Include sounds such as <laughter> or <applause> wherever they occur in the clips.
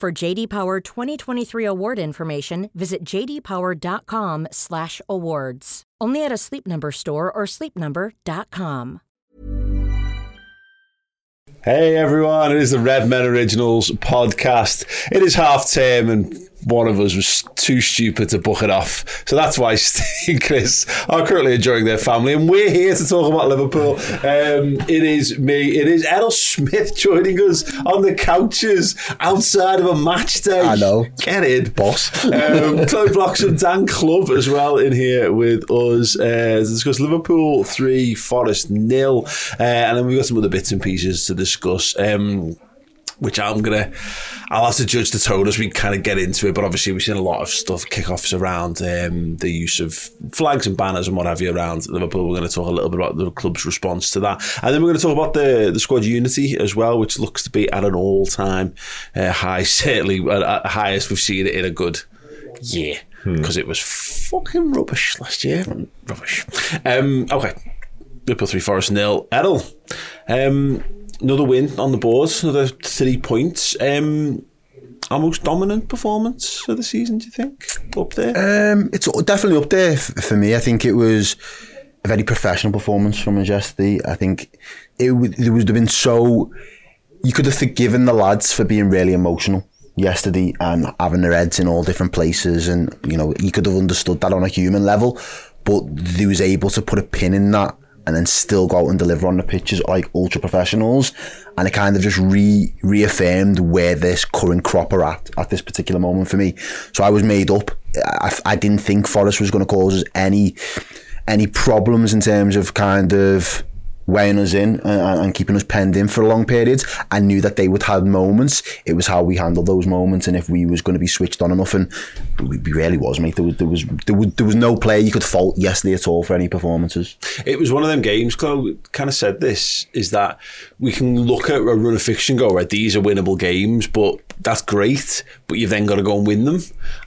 For JD Power 2023 award information, visit jdpower.com/awards. Only at a Sleep Number store or sleepnumber.com. Hey everyone, it is the Redmen Originals podcast. It is half term and one of us was too stupid to book it off. So that's why <laughs> Steve and Chris are currently enjoying their family, and we're here to talk about Liverpool. Um, it is me, it is Errol Smith joining us on the couches outside of a match day. I know. Get in, boss. Um, <laughs> Chloe Blocks and Dan Club as well in here with us uh, to discuss Liverpool 3, Forest nil, uh, and then we've got some other bits and pieces to discuss. Um, which I'm gonna, I'll have to judge the tone as we kind of get into it. But obviously, we've seen a lot of stuff, kickoffs around um, the use of flags and banners and what have you around Liverpool. We're going to talk a little bit about the club's response to that, and then we're going to talk about the the squad unity as well, which looks to be at an all time uh, high, <laughs> certainly at highest we've seen it in a good year because it was fucking rubbish last year. Rubbish. Um, okay, Liverpool three, Forest nil. Errol. Um, another win on the board, another three points. Um, our most dominant performance of the season, do you think? Up there? Um, it's definitely up there for me. I think it was a very professional performance from yesterday. I think it there would have been so you could have forgiven the lads for being really emotional yesterday and having their heads in all different places, and you know you could have understood that on a human level, but they was able to put a pin in that and then still go out and deliver on the pitches like ultra professionals. And it kind of just re reaffirmed where this current crop are at at this particular moment for me. So I was made up. I, I didn't think Forest was going to cause us any any problems in terms of kind of weighing us in uh, and, and, keeping us penned in for long periods. I knew that they would have moments. It was how we handled those moments and if we was going to be switched on enough. And we, we really was, mate. There was, there was there was there was no player you could fault yesterday at all for any performances. It was one of them games. Chloe kind of said this is that we can look at a run of fiction, go right. These are winnable games, but that's great. But you've then got to go and win them,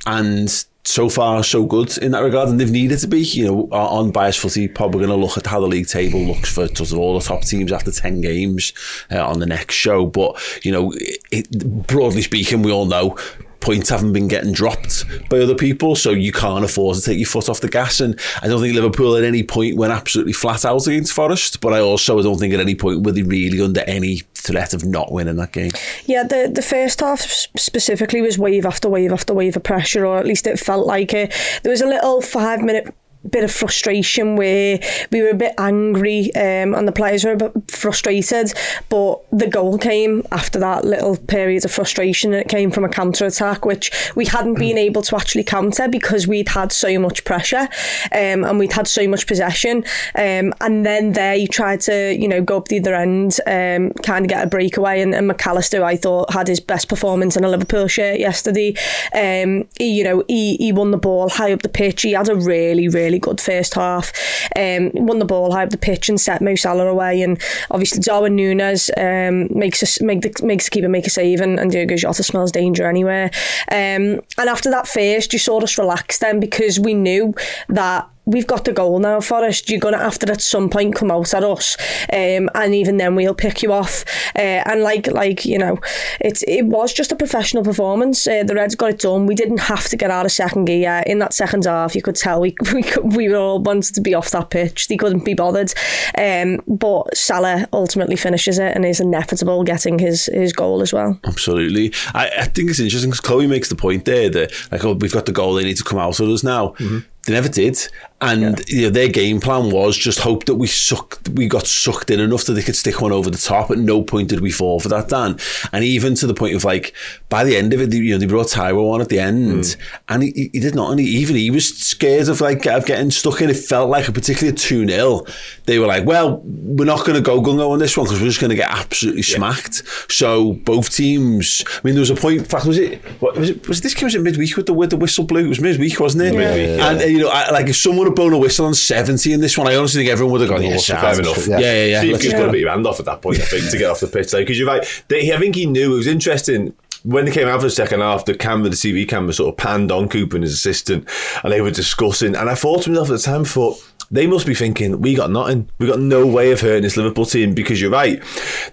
and so far so good in that regard, and they've needed to be. You know, on bias footy, probably going to look at how the league table looks for sort of all the top teams after ten games uh, on the next show. But you know, it, broadly speaking, we all know points haven't been getting dropped by other people, so you can't afford to take your foot off the gas. And I don't think Liverpool at any point went absolutely flat out against Forest, but I also don't think at any point were they really under any threat of not winning that game. Yeah, the the first half specifically was wave after wave after wave of pressure, or at least it felt like it. There was a little five minute bit of frustration where we were a bit angry um, and the players were a bit frustrated but the goal came after that little period of frustration and it came from a counter attack which we hadn't been mm. able to actually counter because we'd had so much pressure um, and we'd had so much possession um, and then they tried to you know go up the other end um, kind of get a breakaway and, and Mac Allister I thought had his best performance in a Liverpool shirt yesterday um, he, you know he, he won the ball high up the pitch he had a really really really good first half. Um, won the ball high up the pitch and set Mo Salah away. And obviously Darwin Núñez um, makes us make the makes the keeper make a save, and, and Diogo Jota smells danger anywhere. Um, and after that first, you saw us relax then because we knew that we've got the goal now, Forest. You're going to have to at some point come out at us, um, and even then we'll pick you off. Uh, and like like you know, it it was just a professional performance. Uh, the Reds got it done. We didn't have to get out of second gear in that second half. You could tell we <laughs> we we were all wanted to be off that pitch. They couldn't be bothered. Um, but Salah ultimately finishes it and is inevitable getting his his goal as well. Absolutely. I, I think it's interesting because Chloe makes the point there that like oh we've got the goal they need to come out of us now. They never did, and yeah. you know, their game plan was just hope that we sucked, we got sucked in enough that they could stick one over the top. At no point did we fall for that, Dan. And even to the point of like by the end of it, you know, they brought Taiwo on at the end, mm. and he, he did not. And he, even he was scared of like of getting stuck in. It felt like a particular two 0 They were like, well, we're not going to go gung on this one because we're just going to get absolutely yeah. smacked. So both teams. I mean, there was a point. In fact, was it? What, was it? Was this game was it midweek with the with the whistle blew? It was midweek, wasn't it? Yeah. And you know, I, like if someone had blown a whistle on 70 in this one, I honestly think everyone would have gone, yeah, fair enough. Yeah, yeah, yeah. Steve has got to beat your hand off at that point, I think, to get off the pitch. Because you're right. They, I think he knew it was interesting when they came out for the second half, the camera, the TV camera, sort of panned on Cooper and his assistant, and they were discussing. And I thought to myself at the time, thought they must be thinking we got nothing. We got no way of hurting this Liverpool team because you're right.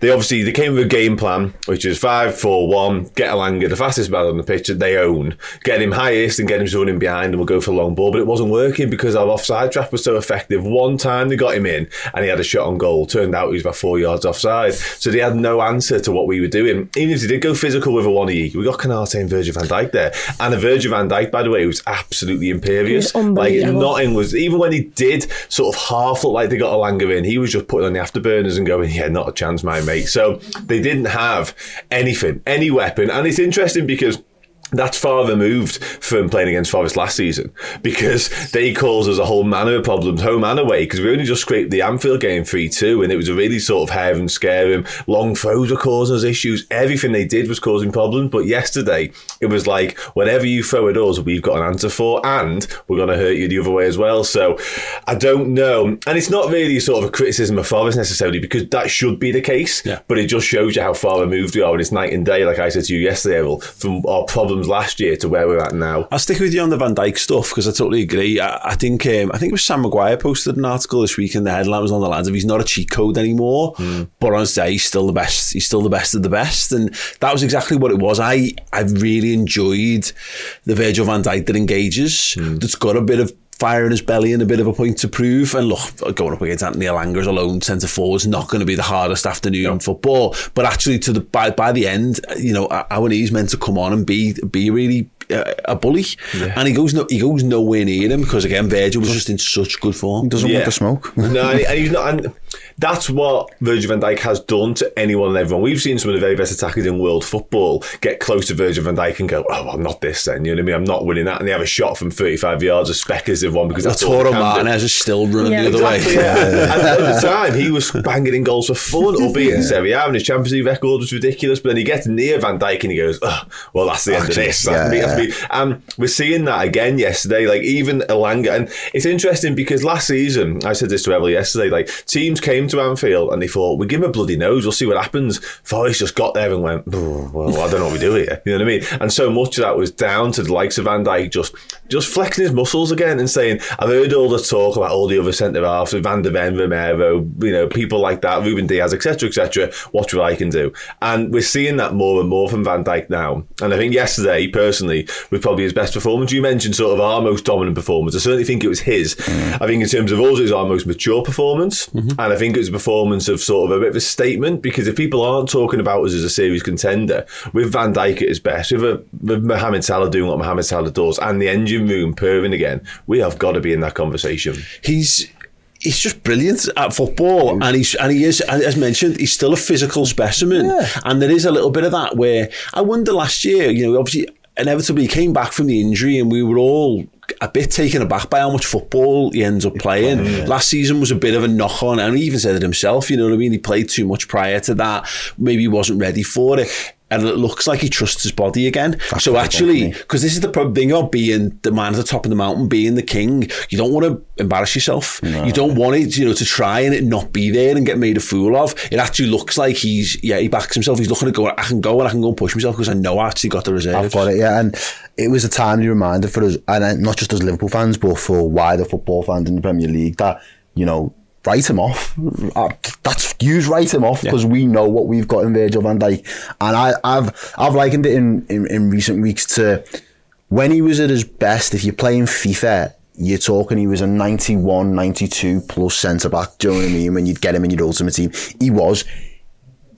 They obviously they came with a game plan which is five four one. Get Elanga, the fastest man on the pitch that they own. Get him highest and get him running behind, and we'll go for a long ball. But it wasn't working because our offside trap was so effective. One time they got him in and he had a shot on goal. Turned out he was about four yards offside. So they had no answer to what we were doing. Even if they did go physical with a one e, we got Konate and Virgil van Dijk there, and a Virgil van Dijk by the way was absolutely imperious. Was like nothing was even when he did sort of half look like they got Elanga in. He was just putting on the afterburners and going, yeah, not a chance, my mate. So they didn't have anything, any weapon. And it's interesting because that's far removed from playing against Forest last season because they caused us a whole manner of problems home and away because we only just scraped the Anfield game 3 2 and it was a really sort of hair and scare him. Long throws were causing us issues. Everything they did was causing problems. But yesterday, it was like, whatever you throw at us, we've got an answer for and we're going to hurt you the other way as well. So I don't know. And it's not really sort of a criticism of Forest necessarily because that should be the case. Yeah. But it just shows you how far removed we are and it's night and day, like I said to you yesterday, Errol, from our problems last year to where we're at now. I'll stick with you on the Van Dijk stuff because I totally agree. I, I think um, I think it was Sam Maguire posted an article this week in the headline was on the lads of he's not a cheat code anymore, Hmm. but on day he's still the best. He's still the best of the best, and that was exactly what it was. I I really enjoyed the Virgil Van Dijk that engages. Hmm. That's got a bit of fire in his belly and a bit of a point to prove. And look, going up against Anthony Elanga's alone, centre forward is not going to be the hardest afternoon in football. But actually, to the by, by the end, you know, knees meant to come on and be be really uh, a bully, and he goes no, he goes nowhere near him because again, Virgil was just in such good form. He doesn't Yeah. want the smoke. <laughs> no, and, and he's not. And that's what Virgil van Dijk has done to anyone and everyone. We've seen some of the very best attackers in world football get close to Virgil van Dijk and go, "Oh, well, I'm not this." Then you know what I mean? I'm not winning that, and they have a shot from 35 yards. A Speckers have won because that's all they Lautaro can do. Martinez is still running Yeah, the other Exactly, way. yeah. <laughs> and at the time, he was banging in goals for fun, <laughs> albeit in Serie A, and his Champions League record was ridiculous. But then he gets near Van Dijk and he goes, oh, "Well, that's the end of this." That's yeah, And we're seeing that again yesterday. Like even Elanga, and it's interesting because last season, I said this to Evelyn yesterday. Like teams came to Anfield and they thought, "We give him a bloody nose. We'll see what happens." Forest just got there and went, "Oh, "Well, I don't know what we do here." <laughs> You know what I mean? And so much of that was down to the likes of Van Dijk just just flexing his muscles again and saying, "I've heard all the talk about all the other centre halves, Van der Ven, Romero, you know, people like that, Ruben Dias, etc., etc. Watch what I can do." And we're seeing that more and more from Van Dijk now. And I think yesterday, personally, was probably his best performance. You mentioned sort of our most dominant performance. I certainly think it was his. Mm. I think in terms of us, it was our most mature performance, mm-hmm. and I think it was a performance of sort of a bit of a statement because if people aren't talking about us as a series contender, with Van Dijk at his best, with, a, with Mohamed Salah doing what Mohamed Salah does, and the engine room purring again, we have got to be in that conversation. he's he's just brilliant at football, mm. and he's and he is and as mentioned, he's still a physical specimen, and there is a little bit of that where I wonder last year, you know, obviously inevitably he came back from the injury, and we were all. A bit taken aback by how much football he ends up playing. Last season was a bit of a knock on, and he even said it himself. You know what I mean? He played too much prior to that. Maybe he wasn't ready for it and it looks like he trusts his body again. so actually, because this is the problem thing about being the man at the top of the mountain, being the king, you don't want to embarrass yourself. You don't want it, you know, to try and it not be there and get made a fool of. It actually looks like he's, yeah, he backs himself. He's looking to go, I can go and I can go and push myself because I know I actually got the reserves. I've got it, yeah. And it was a timely reminder for us, and uh, not just as Liverpool fans, but for wider football fans in the Premier League that, you know, write him off. Uh, That's use write him off because we know what we've got in Virgil van Dijk. And I, I've I've likened it in, in, in recent weeks to when he was at his best, if you're playing FIFA, you're talking he was a 91, 92 plus centre back. Do you know what I mean? When you'd get him in your ultimate team, he was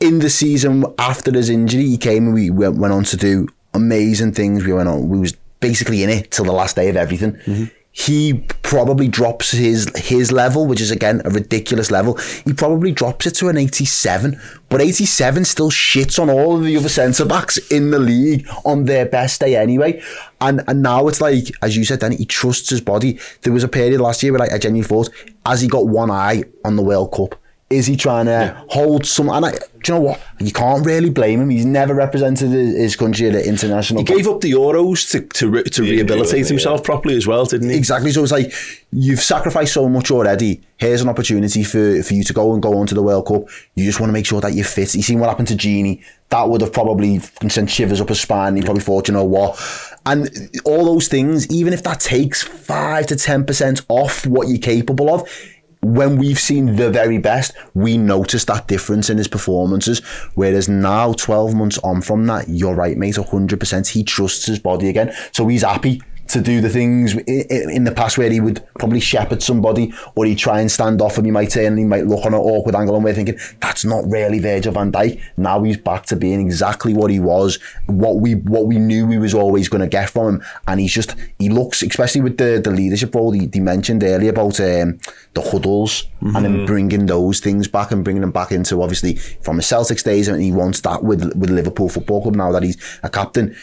in the season after his injury, he came and we went, went on to do amazing things. We went on, we was basically in it till the last day of everything. He probably drops his his level, which is again a ridiculous level. He probably drops it to an 87, but 87 still shits on all of the other centre backs in the league on their best day anyway. And and now it's like, as you said, then he trusts his body. There was a period last year where like, I genuinely thought, as he got one eye on the World Cup, is he trying to hold some? And I, do you know what? You can't really blame him. He's never represented his country at an international. He gave up the Euros to to, to rehabilitate yeah. himself properly as well, didn't he? Exactly. So it's like you've sacrificed so much already. Here's an opportunity for, for you to go and go on to the World Cup. You just want to make sure that you're fit. You seen what happened to Gini. That would have probably sent shivers up his spine. He probably thought, you know what? And all those things, even if that takes five to ten percent off what you're capable of, when we've seen the very best, we notice that difference in his performances. Whereas now, 12 months on from that, you're right, mate, 100%. He trusts his body again. So he's happy to do the things in the past where he would probably shepherd somebody or he'd try and stand off and he might turn and he might look on an awkward angle and we're thinking, that's not really Virgil van Dijk. Now he's back to being exactly what he was, what we what we knew we was always going to get from him. And he's just, he looks, especially with the, the leadership role he, he mentioned earlier about um, the huddles and then bringing those things back and bringing them back into obviously from his Celtics days and he wants that with with Liverpool Football Club now that he's a captain.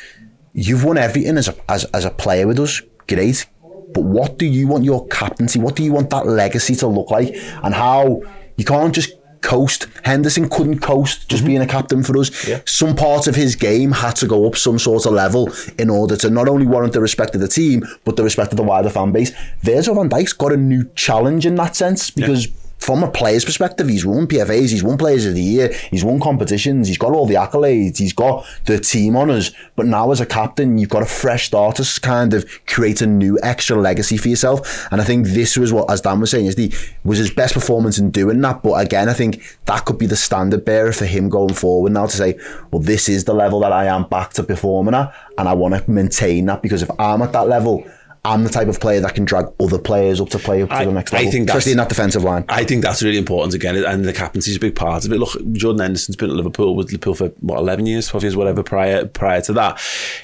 You've won everything as a as, as a player with us, great. But what do you want your captaincy? What do you want that legacy to look like? And how you can't just coast. Henderson couldn't coast just mm-hmm. being a captain for us. Some part of his game had to go up some sort of level in order to not only warrant the respect of the team, but the respect of the wider fan base. Virgil van Dijk's got a new challenge in that sense because from a player's perspective, he's won PFAs, he's won Players of the Year, he's won competitions, he's got all the accolades, he's got the team honours. But now, as a captain, you've got a fresh start to kind of create a new extra legacy for yourself. And I think this was what, as Dan was saying, is the was his best performance in doing that. But again, I think that could be the standard bearer for him going forward now to say, well, this is the level that I am back to performing at, and I want to maintain that because if I'm at that level. I'm the type of player that can drag other players up to play up to I- the next level. I think that's- especially in that defensive line. I think that's really important again, and the captaincy is a big part of it. Look, Jordan Henderson's been at Liverpool with Liverpool for what eleven years, twelve years, whatever. Prior prior to that,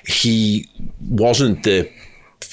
he wasn't the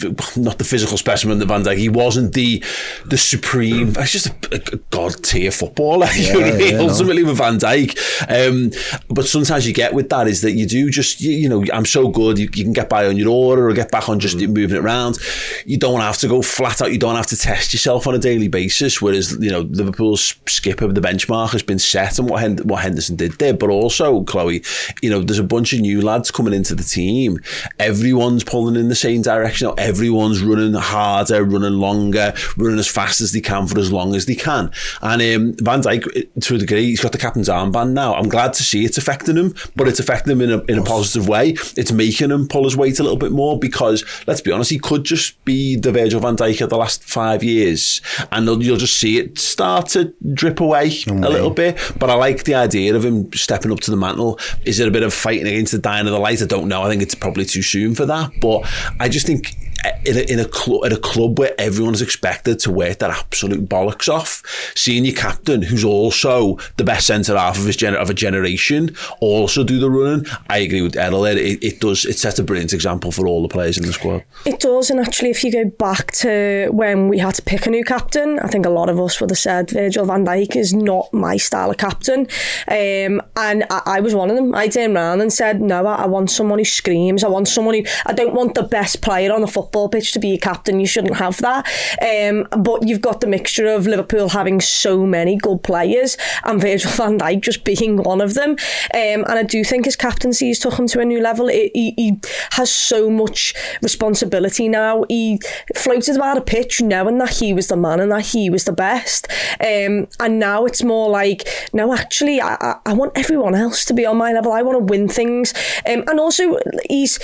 <laughs> not the physical specimen that Van Dijk. He wasn't the the supreme. He's just a, a god tier footballer. <laughs> you know what I mean? yeah, no. Ultimately with Van Dijk, um, but sometimes you get with that is that you do just you, you know I'm so good you, you can get by on your order or get back on just moving it around. You don't have to go flat out. You don't have to test yourself on a daily basis. Whereas you know Liverpool's skipper, the benchmark has been set and what Hend- what Henderson did there. But also Chloe, you know there's a bunch of new lads coming into the team. Everyone's pulling in the same direction. Everyone's running harder, running longer, running as fast as they can for as long as they can. And um, Van Dijk, to a degree, he's got the captain's armband now. I'm glad to see it's affecting him, but it's affecting him in a, in a positive way. It's making him pull his weight a little bit more because, let's be honest, he could just be the Virgil van Dijk of the last five years, and you'll- you'll just see it start to drip away a little bit. But I like the idea of him stepping up to the mantle. Is it a bit of fighting against the dying of the light? I don't know. I think it's probably too soon for that. But I just think in a, in a club at a club where everyone is expected to work their absolute bollocks off, seeing your captain, who's also the best centre half of his gener- of a generation, also do the running. I agree with there. It, it does. It sets a brilliant example for all the players in the squad. It does, and actually, if you go back to when we had to pick a new captain, I think a lot of us would have said Virgil van Dijk is not my style of captain. Um, and I, I was one of them. I turned around and said, No, I, I want someone who screams. I want someone who, I don't want the best player on the football football pitch to be a captain. You shouldn't have that. Um, but you've got the mixture of Liverpool having so many good players and Virgil van Dijk just being one of them. Um, and I do think his captaincy has took him to a new level. It, he, he has so much responsibility now. He floated about a pitch knowing that he was the man and that he was the best. Um, and now it's more like, no, actually, I, I, I want everyone else to be on my level. I want to win things. Um, and also, he's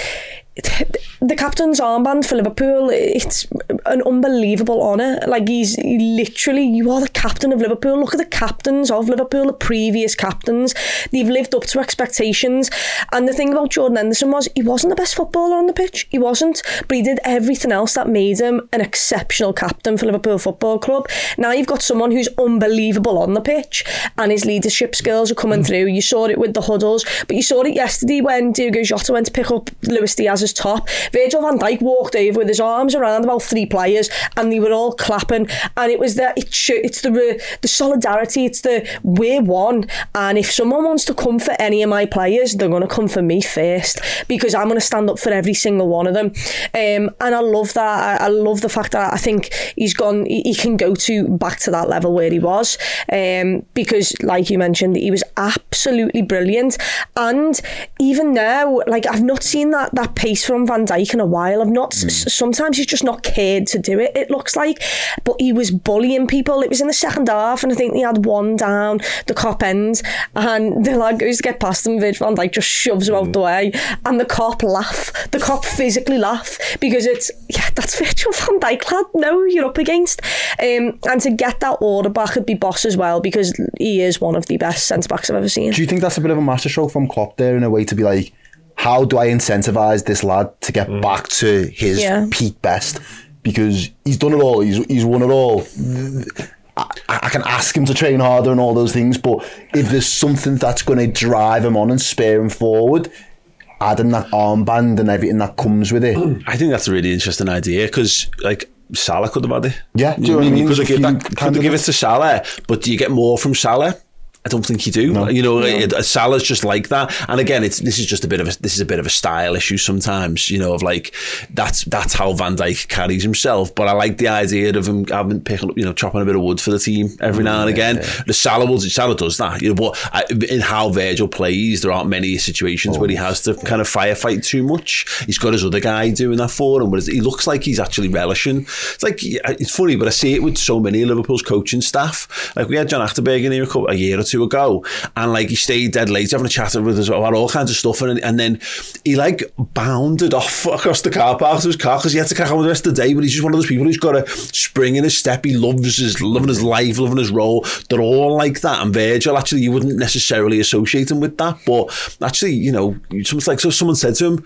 the captain's armband for Liverpool, it's an unbelievable honour. Like he's he literally, you are the captain of Liverpool. Look at the captains of Liverpool, the previous captains. They've lived up to expectations. And the thing about Jordan Henderson was he wasn't the best footballer on the pitch. He wasn't, but he did everything else that made him an exceptional captain for Liverpool Football Club. Now you've got someone who's unbelievable on the pitch, and his leadership skills are coming mm. through. You saw it with the huddles, but you saw it yesterday when Diogo Jota went to pick up Luis Diaz's top. Virgil van Dijk walked over with his arms around about three players, and they were all clapping. And it was that it sh- it's the the solidarity. It's the we're one. And if someone wants to come for any of my players, they're going to come for me first because I'm going to stand up for every single one of them. Um, and I love that. I, I, love the fact that I think he's gone. He, he, can go to back to that level where he was um, because, like you mentioned, he was absolutely brilliant. And even now, like I've not seen that that pace from Van Dijk in a while. I've not. Mm. Sometimes he's just not cared to do it. It looks like, but he was bullying people. It was in the second half, and I think they had one down the Kop end, and <laughs> the lad goes to get past him. Virgil Van Dijk just shoves him mm. out the way, and the Kop laugh. The Kop physically laugh because it's yeah, that's <laughs> Virgil Van Dijk, lad. No, you're up against. Um, and to get that order back would be boss as well because he is one of the best centre backs I've ever seen. Do you think that's a bit of a masterstroke from Klopp there in a way to be like? How do I incentivize this lad to get mm. back to his yeah. peak best? Because he's done it all. He's he's won it all. I, I, can ask him to train harder and all those things, but if there's something that's going to drive him on and spur him forward, adding that armband and everything that comes with it. <clears throat> I think that's a really interesting idea because, like, Salah could have had it. Yeah, do you, you know what I mean? Could have, give, that, could have give it to Salah, but do you get more from Salah? I don't think you do. No. You know, no. Salah's just like that. And again, it's this is just a bit of a this is a bit of a style issue sometimes. You know, of like that's that's how Van Dijk carries himself. But I like the idea of him having picking up, you know, chopping a bit of wood for the team every mm, now and again. Yeah. The Salah will Salah does that. You know, but I, in how Virgil plays, there aren't many situations oh. where he has to kind of firefight too much. He's got his other guy doing that for him, but he looks like he's actually relishing. It's like it's funny, but I see it with so many of Liverpool's coaching staff. Like we had John Achterberg in here a, couple, a year or two ago, and like he stayed dead late having a chat with us about all kinds of stuff, and, and then he like bounded off across the car park to his car because he had to carry on the rest of the day. But he's just one of those people who's got a spring in his step. He loves his loving his life, loving his role. They're all like that. And Virgil, actually, you wouldn't necessarily associate him with that, but actually, you know, something like so. Someone said to him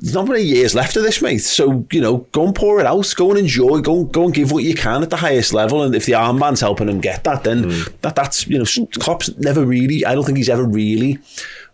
there's not many years left of this, mate. So, you know, go and pour it out, go and enjoy, go, go and give what you can at the highest level. And if the armband's helping him get that, then mm. that that's, you know, Klopp's never really, I don't think he's ever really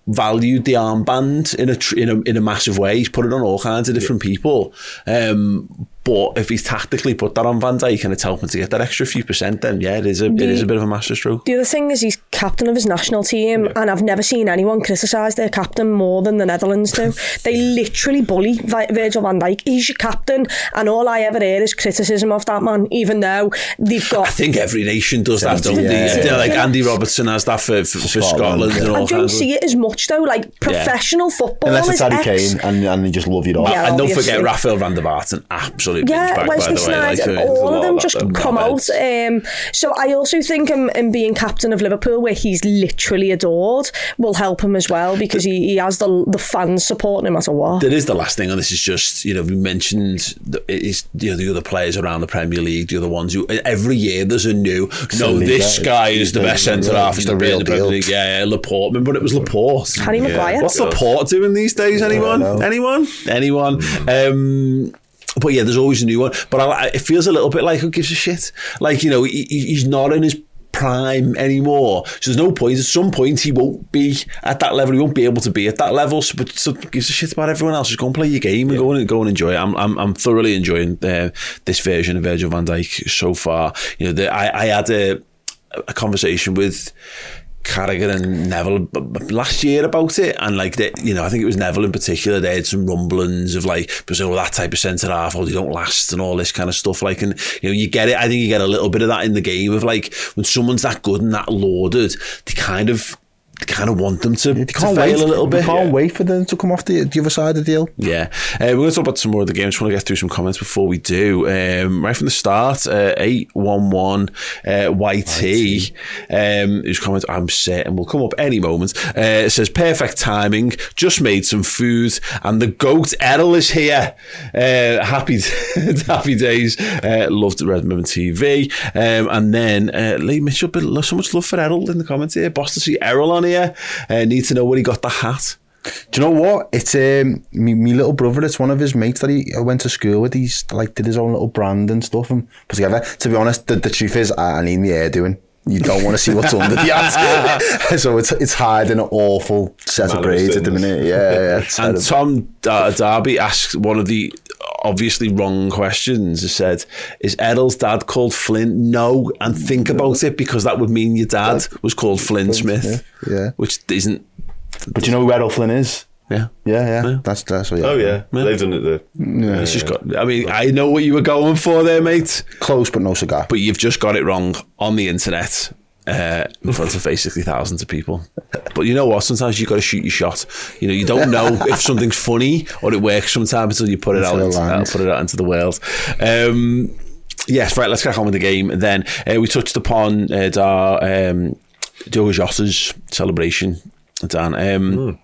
valued the armband in a, in a, in a massive way. He's put it on all kinds of different yeah. people. Um, but if he's tactically put that on Van Dijk and it's helping to get that extra few percent, then yeah, it is a the, it is a bit of a masterstroke. The other thing is he's captain of his national team, yeah. and I've never seen anyone criticise their captain more than the Netherlands do. <laughs> they literally bully Virgil Van Dijk. He's your captain, and all I ever hear is criticism of that man. Even though they've got, I think every nation does that, don't yeah. they? Yeah. Like Andy Robertson has that for, for, for Scotland. and all I don't see it as much though. Like professional football, unless it's Harry Kane and, and they just love you all. Yeah, and don't forget Raphael van der Vaart, absolutely absolute yeah, back, Wesley Sneijder, like, all of them just come out. Um, so I also think him, him, being captain of Liverpool, where he's literally adored, will help him as well because he, he has the the fans supporting him no matter what. There is the last thing, and this is just you know we mentioned the, is you know the other players around the Premier League, the other ones who every year there's a new. No, this guy is the best centre half in the, real the Premier Yeah, yeah, Laporte. Remember it was Laporte. Harry Maguire. What's Laporte doing these days? Anyone? Anyone? Anyone? Um, but yeah, there's always a new one. But I, it feels a little bit like who gives a shit. Like you know, he, he's not in his prime anymore. So there's no point. At some point, he won't be at that level. He won't be able to be at that level. So, but so gives a shit about everyone else. Just go and play your game and yeah. go and go and enjoy it. I'm I'm, I'm thoroughly enjoying uh, this version of Virgil Van Dijk so far. You know, the, I I had a a conversation with Carragher and Neville last year about it, and like they, you know, I think it was Neville in particular. They had some rumblings of like, Brazil, that type of centre half, or oh, they don't last, and all this kind of stuff. Like, and you know, you get it. I think you get a little bit of that in the game of like when someone's that good and that lauded, they kind of, kind of want them to, to fail wait. a little bit. You can't wait for them to come off the, the other side of the deal. Yeah, uh, we're going to talk about some more of the games. Just want to get through some comments before we do. Um, right from the start, uh, eight one one uh, YT, um, whose comment I'm certain will come up any moment. Uh, it says perfect timing. Just made some food, and the goat Errol is here. Uh, happy <laughs> happy days. Uh, loved Redmen TV, um, and then uh, Lee Mitchell. So much love for Errol in the comments here. Boss to see Errol on here. Uh, need to know where he got the hat. Do you know what? It's um, me, me little brother. It's one of his mates that he I went to school with. He's like did his own little brand and stuff and put together. To be honest, the, the truth is, I, I need my hair doing. You don't want to see what's under the hat. <laughs> so it's it's hiding an awful set Man of of braids at the minute. Yeah, yeah. And terrible. Tom Dar- Darby asked one of the obviously wrong questions. He said, Is Errol's dad called Flynn? No. And think about it because that would mean your dad was called Flynn Smith. Smith, yeah. Which isn't. but you know who Errol Flynn is? Yeah. Yeah, yeah. Yeah. That's that's what. Yeah. Oh yeah, Yeah. they've done it. The, It's just got. I mean, I know what you were going for there, mate, Close, but no cigar. but you've just got it wrong on the internet. Uh, in front of basically thousands of people, but you know what? Sometimes you've got to shoot your shot. You know, you don't know <laughs> if something's funny or it works sometimes until you put it out, it into, lands. uh, put it out into the world. Um, yes, right. Let's crack on with the game. And then uh, we touched upon uh, our um, Diogo Jota's celebration. Dan, um,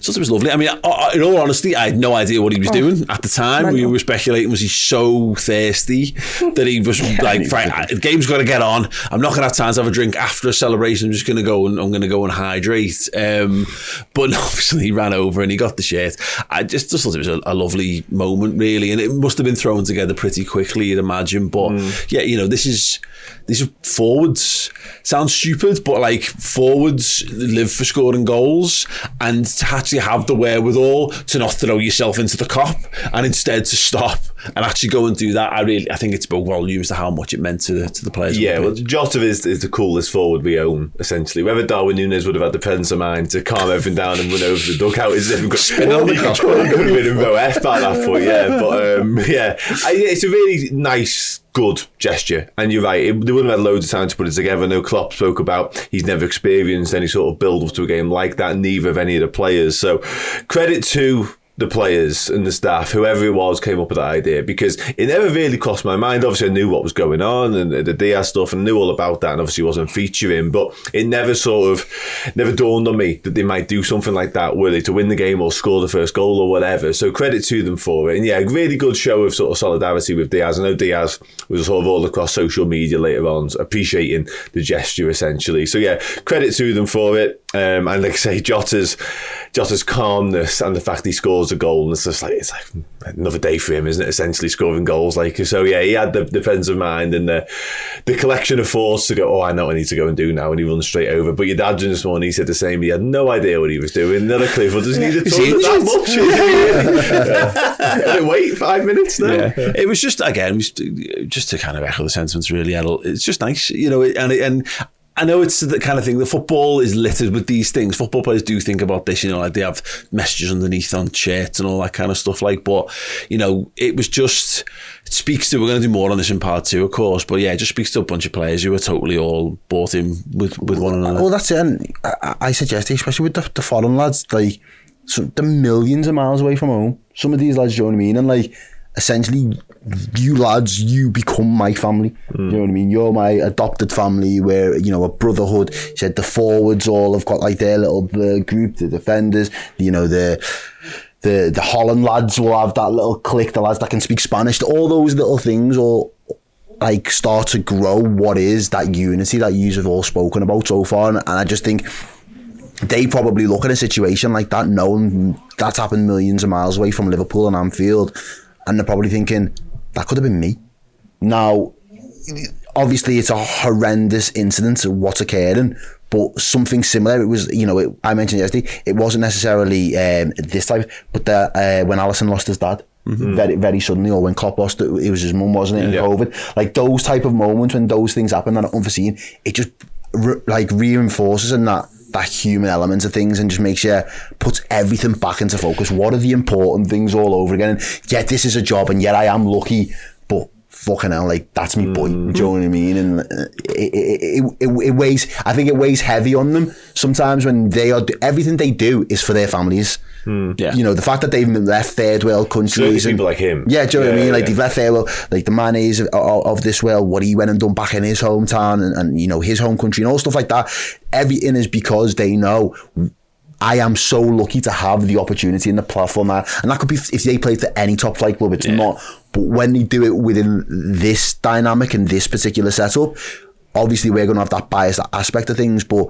so it was lovely. I mean, in all honesty, I had no idea what he was doing at the time. We were speculating was he so thirsty that he was <laughs> like, "Right, the game's got to get on. I'm not going to have time to have a drink after a celebration. I'm just going to go and I'm going to go and hydrate." Um, but <laughs> obviously, he ran over and he got the shirt. I just, just thought it was a, a lovely moment, really, and it must have been thrown together pretty quickly, you'd imagine. But yeah, you know, this is these are forwards. Sounds stupid, but like forwards live for scoring goals and to actually have the wherewithal to not throw yourself into the Kop and instead to stop and actually go and do that. I really, I think it spoke volumes to how much it meant to the, to the players. yeah, the well. Jota is, is the coolest forward we own, essentially. Whether Darwin Núñez would have had the presence of mind to calm everything down and run over the dugout is different. Spin on the <laughs> could have been in F by that point, yeah. But um, <laughs> yeah, I, yeah, it's a really nice, good gesture. And you're right, it, they wouldn't have had loads of time to put it together. No, Klopp spoke about he's never experienced any sort of build up to a game like that, neither of any of the players. So credit to the players and the staff, whoever it was, came up with that idea because it never really crossed my mind. Obviously, I knew what was going on and the Diaz stuff and knew all about that, and obviously wasn't featuring, but it never sort of never dawned on me that they might do something like that, they to win the game or score the first goal or whatever. So credit to them for it. And yeah, really good show of sort of solidarity with Diaz. I know Diaz was sort of all across social media later on, appreciating the gesture essentially. So yeah, credit to them for it. Um, and like I say, Jota's Jota's calmness and the fact he scores a goal, and it's just like it's like another day for him, isn't it? Essentially scoring goals, like so. Yeah, he had the defense of mind and the the collection of force to go. Oh, I know what I need to go and do now, and he runs straight over. But your dad this morning, he said the same. He had no idea what he was doing. Another a clue. Well, does he need to talk that much? <laughs> <laughs> Wait five minutes now. Yeah. It was just again, just to kind of echo the sentiments. Really, Edel. It's just nice, you know, and and. I know it's the kind of thing. The football is littered with these things. Football players do think about this, you know, like they have messages underneath on shirts and all that kind of stuff. Like, but you know, it was just it speaks to. We're going to do more on this in part two, of course. But yeah, it just speaks to a bunch of players who are totally all bought in with with one another. Well, that's it. And I, I suggest, especially with the, the foreign lads, like they're millions of miles away from home. Some of these lads, do you know what I mean? And like, essentially, you lads, you become my family. You know what I mean? You're my adopted family. Where you know a brotherhood. He said the forwards all have got like their little uh, group. The defenders, you know the. The, the Holland lads will have that little clique, the lads that can speak Spanish, all those little things all like start to grow what is that unity that you have all spoken about so far. And, and I just think they probably look at a situation like that, knowing that's happened millions of miles away from Liverpool and Anfield, and they're probably thinking that could have been me. Now, obviously, it's a horrendous incident of what's occurring, but something similar. It was, you know, it, I mentioned yesterday, it wasn't necessarily um, this type, but the, uh, when Alisson lost his dad. Very, very suddenly, or when Klopp lost it, it was his mum, wasn't it? In Yeah. COVID, like those type of moments when those things happen that are unforeseen, it just re- like reinforces and that that human element of things and just makes you puts everything back into focus. What are the important things all over again? And yeah, this is a job, and yet I am lucky, but fucking hell, like that's me boy. Do you know what I mean? And uh, it, it, it, it, it weighs. I think it weighs heavy on them sometimes when they are everything they do is for their families. Yeah. You know, the fact that they've left third world countries. Certainly and- people like him. Yeah, do you know what I Yeah, mean? Like yeah. they've left third world, like the Manés of, of, of this world, what he went and done back in his hometown and, and you know his home country and all stuff like that. Everything is because they know. I am so lucky to have the opportunity and the platform that, and that could be if they play to any top flight club. It's not, but when they do it within this dynamic and this particular setup, obviously we're going to have that biased aspect of things, but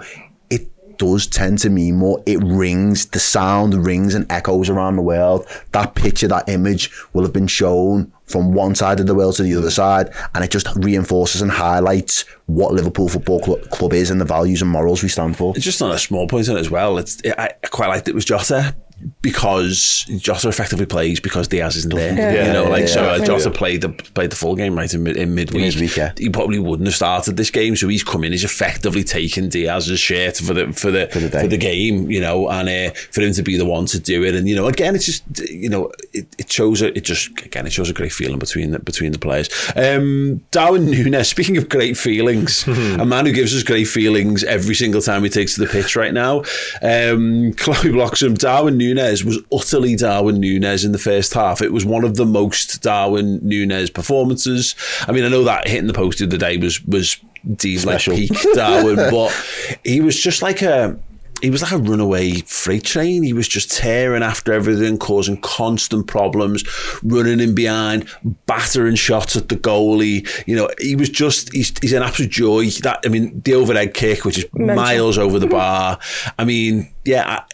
it does tend to mean more. It rings, the sound rings and echoes around the world. That picture, that image will have been shown from one side of the world to the other side, and it just reinforces and highlights what Liverpool Football Cl- Club is and the values and morals we stand for. It's just on a small point on it as well. It's I, I quite liked it was Jota because Jota effectively plays because Diaz isn't there. Yeah. you know, like Yeah, so yeah. uh, Jota played the played the full game right in, mid, in midweek. midweek, yeah. He probably wouldn't have started this game, so he's come in. He's effectively taken Diaz's shirt for the for the for the the, game. You know, and uh, for him to be the one to do it, and you know, again, it's just you know, it, it shows a, it just again it shows a great feeling between the, between the players. Um, Darwin Núñez. <laughs> Speaking of great feelings, <laughs> a man who gives us great feelings every single time he takes to the pitch right now. Um, Chloe Bloxham, Darwin Núñez was utterly Darwin Núñez in the first half. It was one of the most Darwin Núñez performances. I mean, I know that hitting the post the other day was was deemed like Special. peak <laughs> Darwin, but he was just like a he was like a runaway freight train. He was just tearing after everything, causing constant problems, running in behind, battering shots at the goalie. You know, he was just he's, he's an absolute joy. That I mean, the overhead kick, which is miles over the <laughs> bar. I mean, yeah.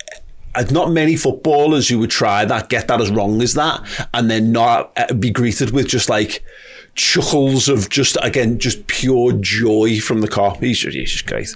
Not many footballers who would try that, get that as wrong as that, and then not uh, be greeted with just like chuckles of just again just pure joy from the Kop. He's just, he's just great.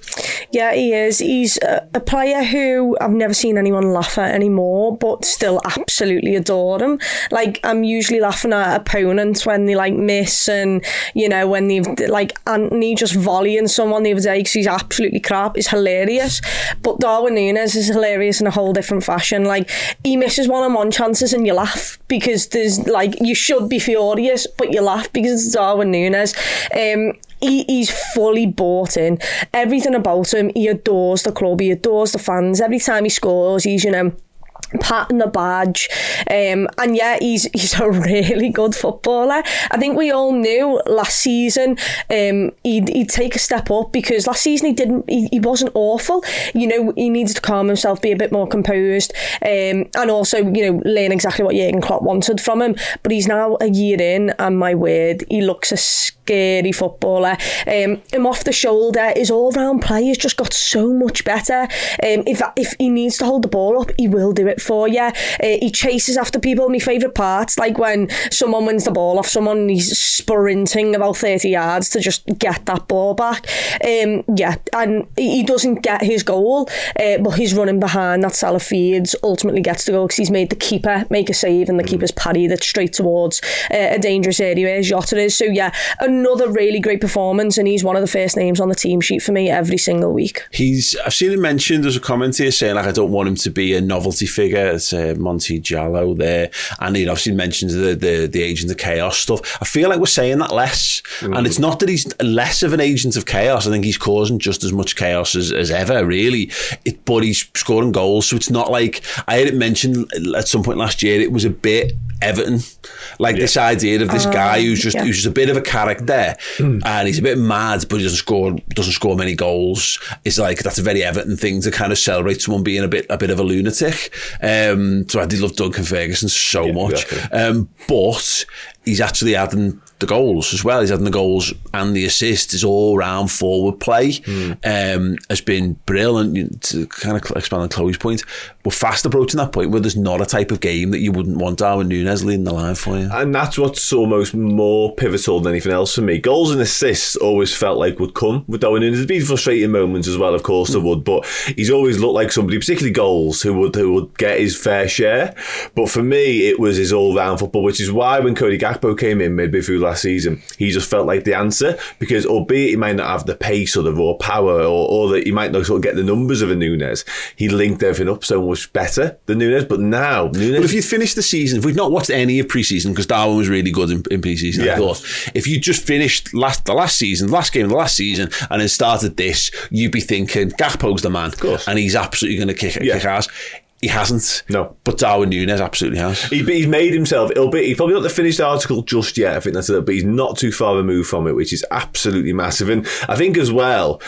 Yeah, he is. He's a, a player who I've never seen anyone laugh at anymore, but still absolutely adore him. Like I'm usually laughing at opponents when they like miss, and you know when they've like Anthony just volleying someone the other day because he's absolutely crap is hilarious. But Darwin Núñez is hilarious in a whole different fashion. Like he misses one-on-one chances and you laugh because there's like you should be furious, but you laugh because it's Darwin Núñez. Um, he, he's fully bought in. Everything about him, he adores the club, he adores the fans. Every time he scores, he's, you know, patting the badge. Um, and yeah, he's he's a <laughs> really good footballer. I think we all knew last season um, he'd, he'd take a step up because last season he didn't he, he wasn't awful. You know, he needs to calm himself, be a bit more composed, um, and also, you know, learn exactly what Jurgen Klopp wanted from him. But he's now a year in, and my word, he looks a scary footballer. Um, him off the shoulder, his all round play has just got so much better. Um, if if he needs to hold the ball up, he will do it for you. Uh, he chases after people. My favourite parts, like when someone wins the ball off someone and he's sprinting about 30 yards to just get that ball back. Um, yeah, and he doesn't get his goal, uh, but he's running behind that Salah feeds ultimately gets the goal because he's made the keeper make a save and the keeper's parried it straight towards uh, a dangerous area where Jota is. So yeah, another really great performance and he's one of the first names on the team sheet for me every single week. He's. I've seen him mentioned. as a comment here saying like I don't want him to be a novelty figure. It's uh, Monty Jallo there, and he obviously mentions the, the the agent of chaos stuff. I feel like we're saying that less, and it's not that he's less of an agent of chaos. I think he's causing just as much chaos as, as ever, really. It, but he's scoring goals, so it's not like I had it mentioned at some point last year. It was a bit Everton, like this idea of this guy who's just yeah. who's just a bit of a character, and he's a bit mad, but he doesn't score doesn't score many goals. It's like that's a very Everton thing to kind of celebrate someone being a bit a bit of a lunatic. Um, so I did love Duncan Ferguson so much, exactly. um, but he's actually adding the goals as well. He's adding the goals and the assists. His all round forward play um, has been brilliant. To kind of expand on Chloe's point, we're fast approaching that point where there's not a type of game that you wouldn't want Darwin Núñez leading the line for you. And that's what's almost more pivotal than anything else for me. Goals and assists always felt like would come with Darwin Núñez. There's been frustrating moments as well, of course there would, but he's always looked like somebody, particularly goals, who would who would get his fair share. But for me, it was his all round football, which is why when Cody Gakpo came in midway through last season, he just felt like the answer because, albeit he might not have the pace or the raw power, or, or that he might not sort of get the numbers of a Núñez, he linked everything up so much better than Núñez. But now, Núñez. But if you finished the season, if we've not watched any of pre-season because Darwin was really good in, in pre-season, Yeah. I thought if you just finished last the last season, last game of the last season, and then started this, you'd be thinking Gakpo's the man, and he's absolutely going to kick Yeah. kick ass. He hasn't. No. but Darwin Núñez absolutely has. He, he's made himself. It'll be. He's probably not the finished article just yet. I think that's it. But he's not too far removed from it, which is absolutely massive. And I think as well,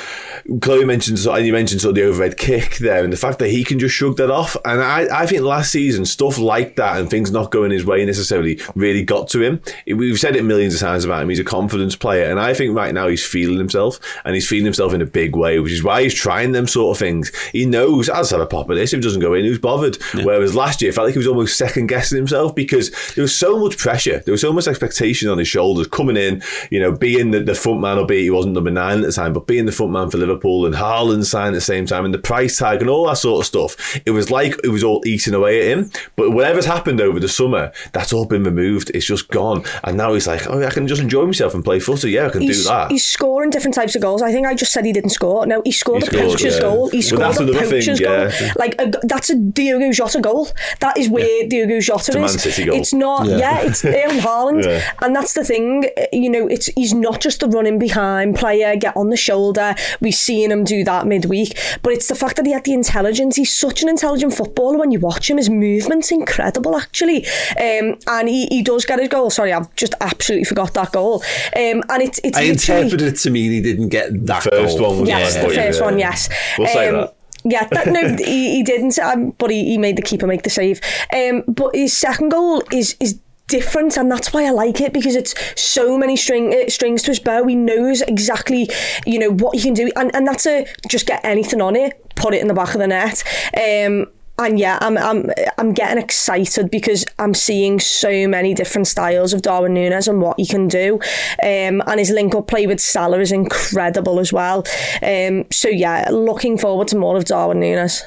Chloe mentioned, and you mentioned sort of the overhead kick there, and the fact that he can just shrug that off. And I, I think last season stuff like that and things not going his way necessarily really got to him. We've said it millions of times about him. He's a confidence player, and I think right now he's feeling himself, and he's feeling himself in a big way, which is why he's trying them sort of things. He knows I'll just have a pop of this. If it doesn't go in, who's bothered? Whereas last year, it felt like he was almost second guessing himself because there was so much pressure, there was so much expectation on his shoulders coming in. You know, being the, the front man, albeit he wasn't number nine at the time, but being the front man for Liverpool and Haaland signed at the same time and the price tag and all that sort of stuff. It was like it was all eating away at him. But whatever's happened over the summer, that's all been removed. It's just gone, and now he's like, oh, I can just enjoy myself and play footy. Yeah, I can He's, do that. he's scoring different types of goals. I think I just said he didn't score. No, he scored He a scored, poacher's yeah. goal. He scored that's a another thing, poacher's yeah. goal. Like a, that's a Diogo Jota goal. That is where Diogo Jota a Man is. City goal. It's not. Yeah. Yeah, it's Erling <laughs> Haaland, Yeah. and that's the thing. You know, it's he's not just the running behind player, get on the shoulder. We've seen him do that midweek, but it's the fact that he had the intelligence. He's such an intelligent footballer. When you watch him, his movement's incredible, actually, um, and he, he does get his goal. Sorry, I've just absolutely forgot that goal. Um, and it's it's I interpreted it to mean he didn't get that First goal. one was Yes, the first yeah. one, yes. We'll say that. Yeah, that, no, <laughs> he, he didn't, um, but he, he made the keeper make the save. Um, but his second goal is is different, and that's why I like it because it's so many string uh, strings to his bow. He knows exactly, you know, what he can do, and and that's a just get anything on it, put it in the back of the net. Um, and yeah, I'm I'm I'm getting excited because I'm seeing so many different styles of Darwin Núñez and what he can do. Um, and his link up play with Salah is incredible as well. Um, so yeah, looking forward to more of Darwin Núñez.